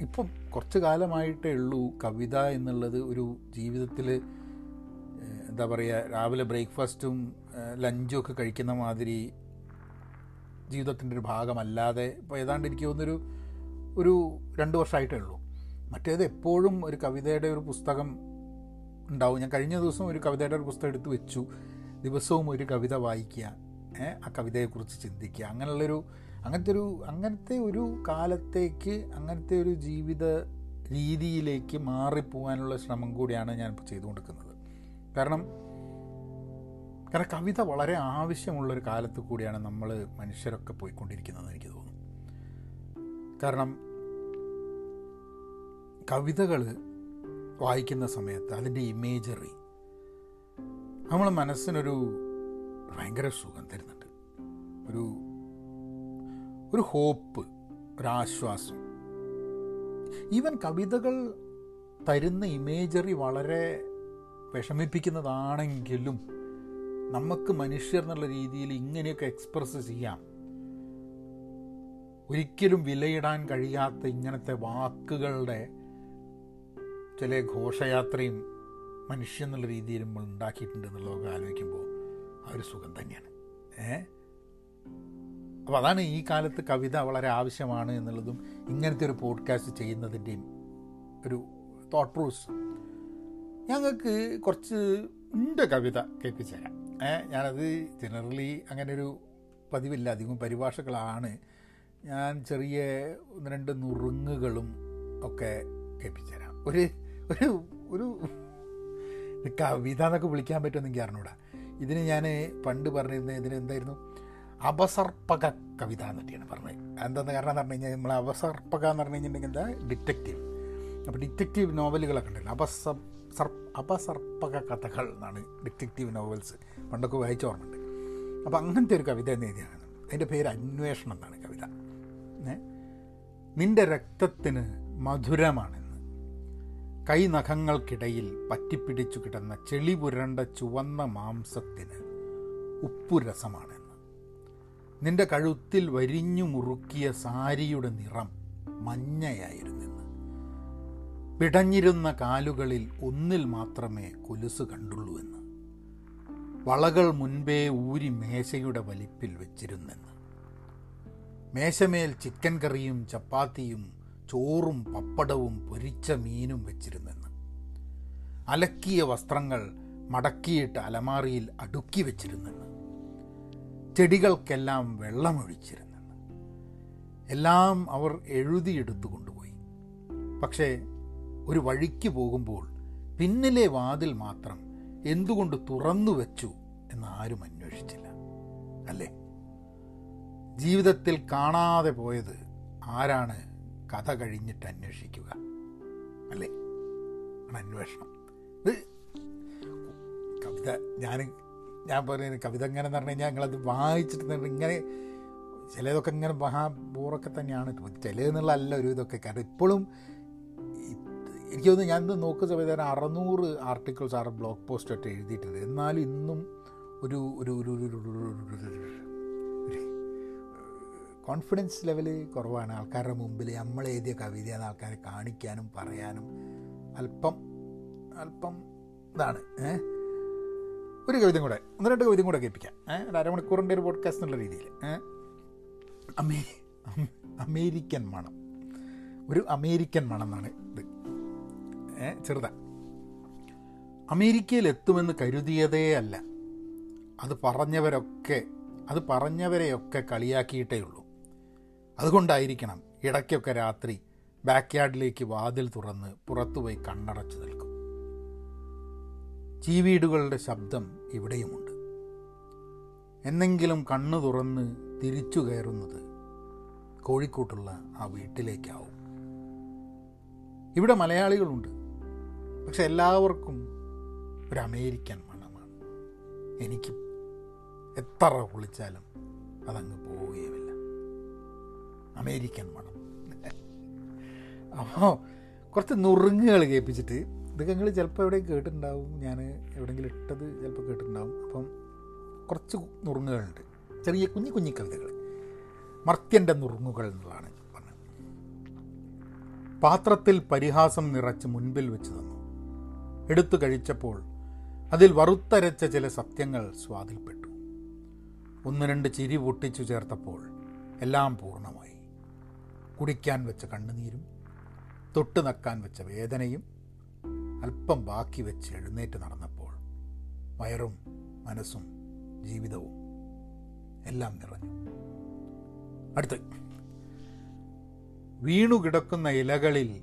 ഇപ്പം കുറച്ച് കാലമായിട്ടേ ഉള്ളൂ കവിത എന്നുള്ളത് ഒരു ജീവിതത്തിൽ എന്താ പറയുക രാവിലെ ബ്രേക്ക്ഫാസ്റ്റും ലഞ്ചും ഒക്കെ കഴിക്കുന്ന മാതിരി ജീവിതത്തിന്റെ ഒരു ഭാഗമല്ലാതെ ഇപ്പോൾ ഏതാണ്ട് എനിക്ക് തോന്നുന്നൊരു ഒരു രണ്ട് വർഷമായിട്ടേ ഉള്ളൂ. മറ്റേത് എപ്പോഴും ഒരു കവിതയുടെ ഒരു പുസ്തകം ഉണ്ടാവും. ഞാൻ കഴിഞ്ഞ ദിവസം ഒരു കവിതയുടെ ഒരു പുസ്തകം എടുത്തു വെച്ചു. ദിവസവും ഒരു കവിത വായിക്കുക ആ കവിതയെക്കുറിച്ച് ചിന്തിക്കുക. അങ്ങനെയുള്ളൊരു അങ്ങനത്തെ ഒരു അങ്ങനത്തെ ഒരു കാലത്തേക്ക് അങ്ങനത്തെ ഒരു ജീവിത രീതിയിലേക്ക് മാറിപ്പോകാനുള്ള ശ്രമം കൂടിയാണ് ഞാൻ ഇപ്പോൾ ചെയ്തുകൊണ്ടിരിക്കുന്നത്. കാരണം കാരണം കവിത വളരെ ആവശ്യമുള്ളൊരു കാലത്ത് കൂടിയാണ് നമ്മൾ മനുഷ്യരൊക്കെ പോയിക്കൊണ്ടിരിക്കുന്നതെന്ന് എനിക്ക് തോന്നുന്നു. കാരണം കവിതകൾ വായിക്കുന്ന സമയത്ത് അതിന്റെ ഇമേജറി നമ്മളെ മനസ്സിനൊരു ഭയങ്കര സുഖം തരുന്നുണ്ട്. ഒരു ഒരു ഹോപ്പ് ഒരാശ്വാസം ഈവൻ കവിതകൾ തരുന്ന ഇമേജറി വളരെ വിഷമിപ്പിക്കുന്നതാണെങ്കിലും നമുക്ക് മനുഷ്യർ എന്നുള്ള രീതിയിൽ ഇങ്ങനെയൊക്കെ എക്സ്പ്രസ് ചെയ്യാം. ഒരിക്കലും വിലയിടാൻ കഴിയാത്ത ഇങ്ങനത്തെ വാക്കുകളുടെ ചില ഘോഷയാത്രയും മനുഷ്യൻ എന്നുള്ള രീതിയിൽ നമ്മൾ ഉണ്ടാക്കിയിട്ടുണ്ട് എന്നുള്ളതൊക്കെ ആലോചിക്കുമ്പോൾ ആ ഒരു സുഖം തന്നെയാണ്. ഏ? അപ്പോൾ അതാണ് ഈ കാലത്ത് കവിത വളരെ ആവശ്യമാണ് എന്നുള്ളതും ഇങ്ങനത്തെ ഒരു പോഡ്കാസ്റ്റ് ചെയ്യുന്നതിന്റെയും ഒരു തോട്ട് പ്രൂസ് ഞങ്ങൾക്ക് കുറച്ച് ഉണ്ട് കവിത കേൾപ്പിച്ചു തരാം ഞാനത് ജനറലി അങ്ങനെ ഒരു പതിവില്ല അധികം പരിഭാഷകളാണ്. ഞാൻ ചെറിയ ഒന്ന് രണ്ട് നുറുങ്ങുകളും ഒക്കെ കേൾപ്പിച്ചു തരാം ഒരു ഒരു ഒരു കവിത എന്നൊക്കെ വിളിക്കാൻ പറ്റുമെന്നെങ്കിൽ അറിഞ്ഞൂടാ. ഇതിന് ഞാൻ പണ്ട് പറഞ്ഞിരുന്നത് ഇതിന് എന്തായിരുന്നു അപസർപ്പക കവിത എന്നൊക്കെയാണ് പറഞ്ഞത്. എന്താണെന്ന് കാരണം എന്ന് പറഞ്ഞു കഴിഞ്ഞാൽ നമ്മൾ അപസർപ്പക എന്ന് പറഞ്ഞു കഴിഞ്ഞിട്ടുണ്ടെങ്കിൽ എന്താ? ഡിറ്റക്റ്റീവ്. അപ്പോൾ ഡിറ്റക്റ്റീവ് നോവലുകളൊക്കെ ഉണ്ടല്ലോ. അപസ സർ അപസർപ്പക കഥകൾ എന്നാണ് ഡിറ്റക്റ്റീവ് നോവൽസ് പണ്ടൊക്കെ വായിച്ച ഓർമ്മയുണ്ട്. അപ്പോൾ അങ്ങനത്തെ ഒരു കവിത എന്ന് എഴുതിയാണ് അതിന്റെ പേര് അന്വേഷണം എന്നാണ് കവിത. നിന്റെ രക്തത്തിന് മധുരമാണെന്ന്. കൈനഖങ്ങൾക്കിടയിൽ പറ്റിപ്പിടിച്ചു കിടന്ന ചെളി പുരണ്ട ചുവന്ന മാംസത്തിന് ഉപ്പുരസമാണെന്ന് നിന്റെ കഴുത്തിൽ വരിഞ്ഞു മുറുക്കിയ സാരിയുടെ നിറം മഞ്ഞയായിരുന്നെന്ന്. പിടഞ്ഞിരുന്ന കാലുകളിൽ ഒന്നിൽ മാത്രമേ കൊലുസ് കണ്ടുള്ളൂ എന്ന്. വളകൾ മുൻപേ ഊരി മേശയുടെ വലിപ്പിൽ വെച്ചിരുന്നെന്ന്. മേശമേൽ ചിക്കൻ കറിയും ചപ്പാത്തിയും ചോറും പപ്പടവും പൊരിച്ച മീനും വെച്ചിരുന്നെന്ന്. അലക്കിയ വസ്ത്രങ്ങൾ മടക്കിയിട്ട് അലമാറിയിൽ അടുക്കി വെച്ചിരുന്നെന്ന്. ചെടികൾക്കെല്ലാം വെള്ളമൊഴിച്ചിരുന്നെന്ന് എല്ലാം അവർ എഴുതിയെടുത്തു കൊണ്ടുപോയി പക്ഷേ ഒരു വഴിക്ക് പോകുമ്പോൾ പിന്നിലെ വാതിൽ മാത്രം എന്തുകൊണ്ട് തുറന്നു വെച്ചു എന്ന് ആരും അന്വേഷിച്ചില്ല. അല്ലേ? ജീവിതത്തിൽ കാണാതെ പോയത് ആരാണ് കഥ കഴിഞ്ഞിട്ട് അന്വേഷിക്കുക? അല്ലേ? അന്വേഷണം. ഇത് കവിത ഞാൻ ഞാൻ പറയുന്നത് കവിത എങ്ങനെ പറഞ്ഞു കഴിഞ്ഞാൽ ഞങ്ങളത് വായിച്ചിട്ട് ഇങ്ങനെ ചിലതൊക്കെ ഇങ്ങനെ മഹാബോറൊക്കെ തന്നെയാണ്. ചിലതെന്നുള്ളതല്ല ഒരു ഇതൊക്കെ. കാരണം ഇപ്പോഴും എനിക്ക് തോന്നുന്നു ഇന്ന് നോക്കുന്ന സമയത്ത് അറുന്നൂറ് ആർട്ടിക്കിൾസ് ആറ് ബ്ലോഗ് പോസ്റ്റ് ഒക്കെ എഴുതിയിട്ടുണ്ട് എന്നാലും ഇന്നും ഒരു ഒരു ഒരു ഒരു കോൺഫിഡൻസ് ലെവൽ കുറവാണ് ആൾക്കാരുടെ മുമ്പിൽ നമ്മൾ എഴുതിയ കവിതയാണ് ആൾക്കാരെ കാണിക്കാനും പറയാനും അല്പം അല്പം ഇതാണ് ഏഹ് ഒരു കവിതയും കൂടെ ഒന്ന് രണ്ട് കവിതയും കൂടെ കേൾപ്പിക്കാം. ഒരു അരമണിക്കൂറിന്റെ ഒരു പോഡ്കാസ്റ്റ് എന്നുള്ള രീതിയിൽ. അമേ അമേരിക്കൻ മണം. ഒരു അമേരിക്കൻ മണം എന്നാണ് ഇത്. ചെറുതാ. അമേരിക്കയിൽ എത്തുമെന്ന് കരുതിയതേ അല്ല. അത് പറഞ്ഞവരൊക്കെ അത് പറഞ്ഞവരെയൊക്കെ കളിയാക്കിയിട്ടേ ഉള്ളൂ. അതുകൊണ്ടായിരിക്കണം ഇടയ്ക്കൊക്കെ രാത്രി ബാക്ക് യാർഡിലേക്ക് വാതിൽ തുറന്ന് പുറത്തുപോയി കണ്ണടച്ചു നിൽക്കും ചീവീടുകളുടെ ശബ്ദം ഇവിടെയുമുണ്ട്. എന്നെങ്കിലും കണ്ണു തുറന്ന് തിരിച്ചു കയറുന്നത് കോഴിക്കോട്ടുള്ള ആ വീട്ടിലേക്കാവും. ഇവിടെ മലയാളികളുണ്ട്. പക്ഷെ എല്ലാവർക്കും ഒരു അമേരിക്കൻ മണമാണ്. എനിക്ക് എത്ര കുളിച്ചാലും അതങ്ങ് പോവുകയുമില്ല. അമേരിക്കൻ മണം. അപ്പോൾ കുറച്ച് നുറുങ്ങുകൾ കേൾപ്പിച്ചിട്ട് ഇതൊക്കെ നിങ്ങൾ ചിലപ്പോൾ എവിടെയും കേട്ടിട്ടുണ്ടാവും. ഞാൻ എവിടെയെങ്കിലും ഇട്ടത് ചിലപ്പോൾ കേട്ടിട്ടുണ്ടാവും. അപ്പം കുറച്ച് നുറുങ്ങുകളുണ്ട്. ചെറിയ കുഞ്ഞു കുഞ്ഞു കവിതകൾ മർത്യന്റെ നുറുങ്ങുകൾ എന്നുള്ളതാണ് പറഞ്ഞത്. പാത്രത്തിൽ പരിഹാസം നിറച്ച് മുൻപിൽ വെച്ച് തന്നു. എടുത്തു കഴിച്ചപ്പോൾ അതിൽ വറുത്തരച്ച ചില സത്യങ്ങൾ സ്വാദിൽപ്പെട്ടു. ഒന്ന് രണ്ട് ചിരി പൊട്ടിച്ചു ചേർത്തപ്പോൾ എല്ലാം പൂർണമായി. കുടിക്കാൻ വെച്ച കണ്ണുനീരും തൊട്ടു നക്കാൻ വെച്ച വേദനയും അല്പം ബാക്കി വെച്ച് എഴുന്നേറ്റ് നടന്നപ്പോൾ വയറും മനസ്സും ജീവിതവും എല്ലാം നിറഞ്ഞു. അടുത്ത്. വീണുകിടക്കുന്ന ഇലകളിൽ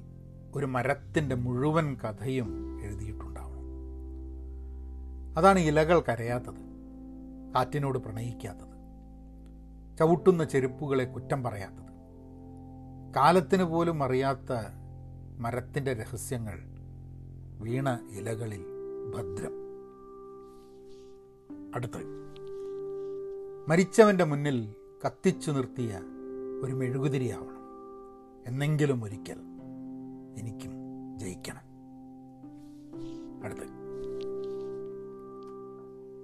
ഒരു മരത്തിന്റെ മുഴുവൻ കഥയും എഴുതിയിട്ടുണ്ടാവണം. അതാണ് ഇലകൾ കരയാത്തത് കാറ്റിനോട് പ്രണയിക്കാത്തത് ചവിട്ടുന്ന ചെരുപ്പുകളെ കുറ്റം പറയാത്തത്. കാലത്തിന് പോലും അറിയാത്ത മരത്തിന്റെ രഹസ്യങ്ങൾ വീണ ഇലകളിൽ ഭദ്രം. അടുത്ത്. മരിച്ചവന്റെ മുന്നിൽ കത്തിച്ചു നിർത്തിയ ഒരു മെഴുകുതിരിയാവണം. എന്നെങ്കിലും ഒരിക്കൽ എനിക്കും ജയിക്കണം. അടുത്ത്.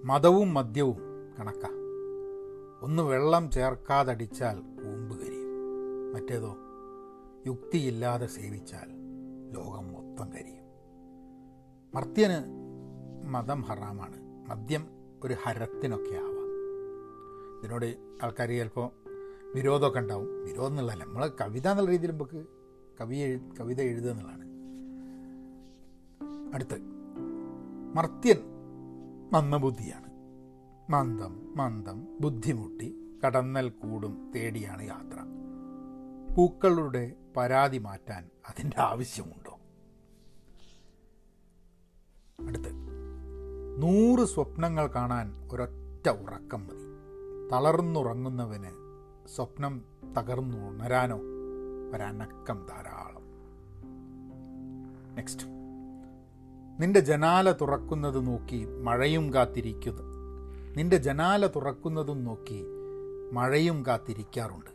മതവും മദ്യവും കണക്ക. ഒന്ന് വെള്ളം ചേർക്കാതടിച്ചാൽ കൂമ്പ് കരിയും. മറ്റേതോ യുക്തിയില്ലാതെ സേവിച്ചാൽ ലോകം മൊത്തം കരിയും. മർത്യന് മതം ഹറാമാണ്. മദ്യം ഒരു ഹരത്തിനൊക്കെ ആവാം. ഇതിനോട് ആൾക്കാർ ചിലപ്പോൾ വിരോധമൊക്കെ ഉണ്ടാവും. വിരോധം എന്നുള്ളതല്ല. നമ്മൾ കവിത എന്നുള്ള രീതിയിൽ നമുക്ക് കവി കവിത എഴുതുക എന്നുള്ളതാണ്. അടുത്ത്. മർത്യൻ മന്ദബുദ്ധിയാണ്. മന്ദം മന്ദം ബുദ്ധിമുട്ടി കടന്നൽ കൂടും തേടിയാണ് യാത്ര. പൂക്കളുടെ പരാതി മാറ്റാൻ അതിന്റെ ആവശ്യമുണ്ടോ? അടുത്ത്. നൂറ് സ്വപ്നങ്ങൾ കാണാൻ ഒരൊറ്റ ഉറക്കം മതി. തളർന്നുറങ്ങുന്നവന് സ്വപ്നം തകർന്നു ഉണരാനോ ഒരനക്കം ധാരാളം. നെക്സ്റ്റ് നിന്റെ ജനാല തുറക്കുന്നത് നോക്കി മഴയും കാത്തിരിക്കുന്നു. നിന്റെ ജനാല തുറക്കുന്നതും നോക്കി മഴയും കാത്തിരിക്കാറുണ്ട്.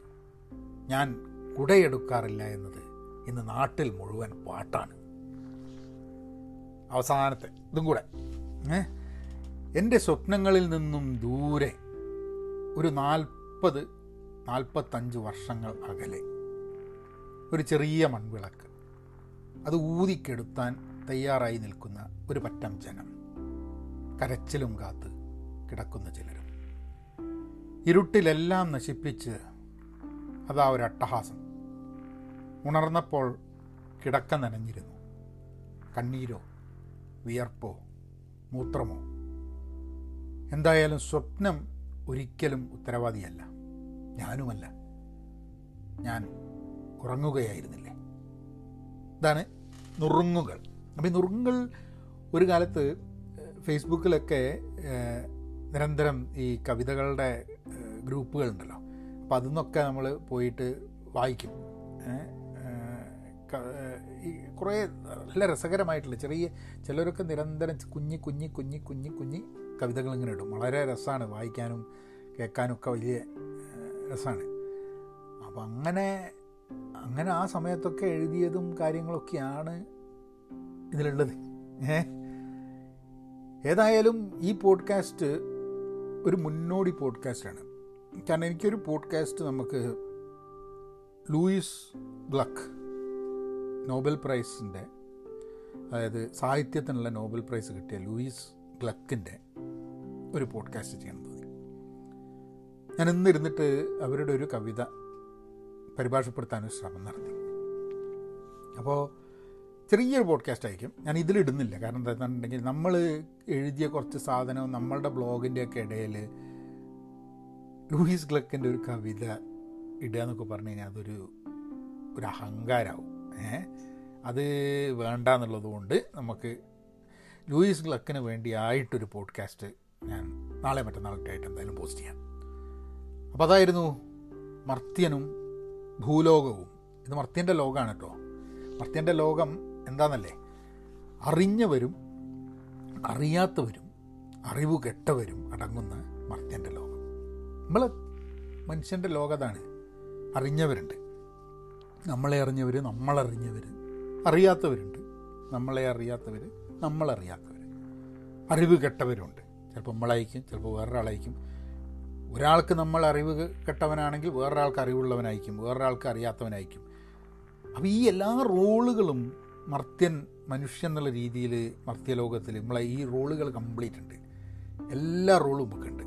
ഞാൻ കുടയെടുക്കാറില്ല എന്നത് ഇന്ന് നാട്ടിൽ മുഴുവൻ പാട്ടാണ്. അവസാനത്തെ ഇതും കൂടെ. എന്റെ സ്വപ്നങ്ങളിൽ നിന്നും ദൂരെ ഒരു നാൽപ്പത് നാൽപ്പത്തഞ്ച് വർഷങ്ങൾ അകലെ ഒരു ചെറിയ മൺവിളക്ക്. അത് ഊതിക്കെടുത്താൻ തയ്യാറായി നിൽക്കുന്ന ഒരു പറ്റം ജനം. കരച്ചിലും കാത്ത് കിടക്കുന്ന ചിലരും. ഇരുട്ടിലെല്ലാം നശിപ്പിച്ച് അതാ ഒരു അട്ടഹാസം. ഉണർന്നപ്പോൾ കിടക്ക നനഞ്ഞിരുന്നു. കണ്ണീരോ വിയർപ്പോ മൂത്രമോ? എന്തായാലും സ്വപ്നം ഒരിക്കലും ഉത്തരവാദിയല്ല. ഞാനുമല്ല. ഞാൻ ഉറങ്ങുകയായിരുന്നില്ലേ? ഇതാണ് നുറുങ്ങുകൾ. അപ്പം ഈ നുറുങ്ങുകൾ ഒരു കാലത്ത് ഫേസ്ബുക്കിലൊക്കെ നിരന്തരം ഈ കവിതകളുടെ ഗ്രൂപ്പുകളുണ്ടല്ലോ. അപ്പോൾ അതിൽ നിന്നൊക്കെ നമ്മൾ പോയിട്ട് വായിക്കും. കുറേ നല്ല രസകരമായിട്ടുള്ള ചെറിയ ചിലരൊക്കെ നിരന്തരം കുഞ്ഞി കുഞ്ഞി കുഞ്ഞി കുഞ്ഞി കുഞ്ഞി കവിതകൾ ഇങ്ങനെ ഇടും. വളരെ രസമാണ് വായിക്കാനും കേൾക്കാനും ഒക്കെ വലിയ രസമാണ് അപ്പം അങ്ങനെ അങ്ങനെ ആ സമയത്തൊക്കെ എഴുതിയതും കാര്യങ്ങളൊക്കെയാണ് ഇതിലുള്ളത്. ഏതായാലും ഈ പോഡ്കാസ്റ്റ് ഒരു മുന്നോടി പോഡ്കാസ്റ്റാണ്. കാരണം എനിക്കൊരു പോഡ്കാസ്റ്റ് നമുക്ക് ലൂയിസ് ഗ്ലക്ക് നോബൽ പ്രൈസിന്റെ അതായത് സാഹിത്യത്തിനുള്ള നോബൽ പ്രൈസ് കിട്ടിയ ലൂയിസ് ഗ്ലക്കിന്റെ ഒരു പോഡ്കാസ്റ്റ് ചെയ്യാൻ തോന്നി ഞാൻ ഇന്നിരുന്നിട്ട് അവരുടെ ഒരു കവിത പരിഭാഷപ്പെടുത്താനൊരു ശ്രമം നടത്തി. അപ്പോൾ ചെറിയൊരു പോഡ്കാസ്റ്റ് ആയിരിക്കും. ഞാൻ ഇതിലിടുന്നില്ല കാരണം എന്താണെന്നുണ്ടെങ്കിൽ നമ്മൾ എഴുതിയ കുറച്ച് സാധനം നമ്മളുടെ ബ്ലോഗിന്റെയൊക്കെ ഇടയിൽ ലൂയിസ് ഗ്ലക്കിന്റെ ഒരു കവിത ഇടുക എന്നൊക്കെ പറഞ്ഞു കഴിഞ്ഞാൽ അതൊരു ഒരു അഹങ്കാരമാവും. അത് വേണ്ട എന്നുള്ളത് കൊണ്ട് നമുക്ക് ലൂയിസ് ഗ്ലക്കിന് വേണ്ടിയായിട്ടൊരു പോഡ്കാസ്റ്റ് ഞാൻ നാളെ മറ്റന്നാളൊക്കെ ആയിട്ട് എന്തായാലും പോസ്റ്റ് ചെയ്യാം. അപ്പോൾ അതായിരുന്നു മർത്യനും ഭൂലോകവും. ഇത് മർത്യന്റെ ലോകമാണ് കേട്ടോ. മർത്യന്റെ ലോകം എന്താണെന്നല്ലേ അറിഞ്ഞവരും അറിയാത്തവരും അറിവ് കെട്ടവരും അടങ്ങുന്ന മർത്യന്റെ ലോകം. നമ്മൾ മനുഷ്യന്റെ ലോകതാണ് അറിഞ്ഞവരുണ്ട്. നമ്മളെ അറിഞ്ഞവർ നമ്മളറിഞ്ഞവർ അറിയാത്തവരുണ്ട്. നമ്മളെ അറിയാത്തവർ നമ്മളറിയാത്തവർ അറിവ് കെട്ടവരുണ്ട്. ചിലപ്പോൾ നമ്മളായിരിക്കും ചിലപ്പോൾ വേറൊരാളായിരിക്കും. ഒരാൾക്ക് നമ്മൾ അറിവ് കെട്ടവനാണെങ്കിൽ വേറൊരാൾക്ക് അറിവുള്ളവനായിരിക്കും വേറൊരാൾക്ക് അറിയാത്തവനായിരിക്കും. അപ്പോൾ ഈ എല്ലാ റോളുകളും മർത്യൻ മനുഷ്യൻ എന്നുള്ള രീതിയിൽ മർത്യലോകത്തിൽ നമ്മളെ ഈ റോളുകൾ കംപ്ലീറ്റ് ഉണ്ട്. എല്ലാ റോളും നമുക്കുണ്ട്.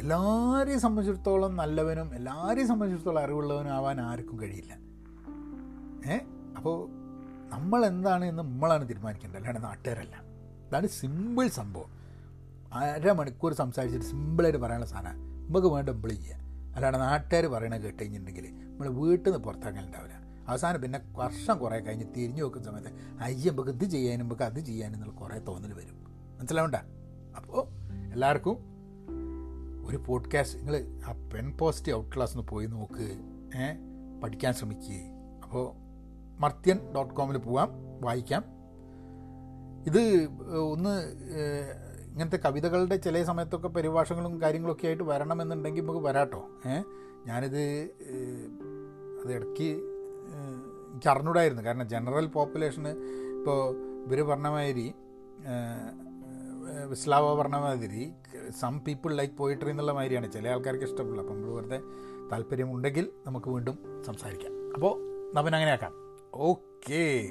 എല്ലാവരെയും സംബന്ധിച്ചിടത്തോളം നല്ലവനും എല്ലാവരെയും സംബന്ധിച്ചിടത്തോളം അറിവുള്ളവനും ആവാൻ ആർക്കും കഴിയില്ല. ഏ? അപ്പോൾ നമ്മൾ എന്താണ് എന്ന് നമ്മളാണ് തീരുമാനിക്കേണ്ടത്. അല്ലാണ്ട് നാട്ടുകാരല്ല. അതാണ് സിമ്പിൾ സംഭവം. അരമണിക്കൂർ സംസാരിച്ചിട്ട് സിമ്പിളായിട്ട് പറയാനുള്ള സാധനമാണ് നമുക്ക് വേണ്ട നമ്മൾ ചെയ്യുക അല്ലാണ്ട് നാട്ടുകാർ പറയണത് കേട്ട് കഴിഞ്ഞിട്ടുണ്ടെങ്കിൽ നമ്മൾ വീട്ടിൽ നിന്ന് പുറത്തിറങ്ങലുണ്ടാവില്ല. അവസാനം പിന്നെ വർഷം കുറേ കഴിഞ്ഞ് തിരിഞ്ഞു നോക്കുന്ന സമയത്ത് അയ്യ നമുക്ക് ഇത് ചെയ്യാനും നമുക്ക് അത് ചെയ്യാനും എന്നുള്ള കുറേ തോന്നൽ വരും. മനസ്സിലാവണ്ട? അപ്പോൾ എല്ലാവർക്കും ഒരു പോഡ്കാസ്റ്റ് നിങ്ങൾ ആ പെൻ പോസിറ്റീവ് ഔട്ട് ക്ലാസ് ഒന്ന് പോയി നോക്ക്. പഠിക്കാൻ ശ്രമിക്കുക അപ്പോൾ മർത്യൻ ഡോട്ട് കോമിൽ പോവാം. വായിക്കാം. ഇത് ഒന്ന് ഇങ്ങനത്തെ കവിതകളുടെ ചില സമയത്തൊക്കെ പരിഭാഷകളും കാര്യങ്ങളൊക്കെ ആയിട്ട് വരണമെന്നുണ്ടെങ്കിൽ നമുക്ക് വരാട്ടോ. ഏഹ് ഞാനിത് അത് ഇടയ്ക്ക് എനിക്ക് അറിഞ്ഞൂടായിരുന്നു. കാരണം ജനറൽ പോപ്പുലേഷന് ഇപ്പോൾ ഇവർ പറഞ്ഞ മാതിരി ഏഹ്, വിസ്ലാവ പറഞ്ഞ മാതിരി സം പീപ്പിൾ ലൈക്ക് പോയിട്രി എന്നുള്ള മാതിരിയാണ്. ചില ആൾക്കാർക്ക് ഇഷ്ടപ്പെടില്ല. അപ്പം നമ്മൾ വെറുതെ താല്പര്യമുണ്ടെങ്കിൽ നമുക്ക് വീണ്ടും സംസാരിക്കാം. അപ്പോൾ നവൻ അങ്ങനെ ആക്കാം ഓക്കേ.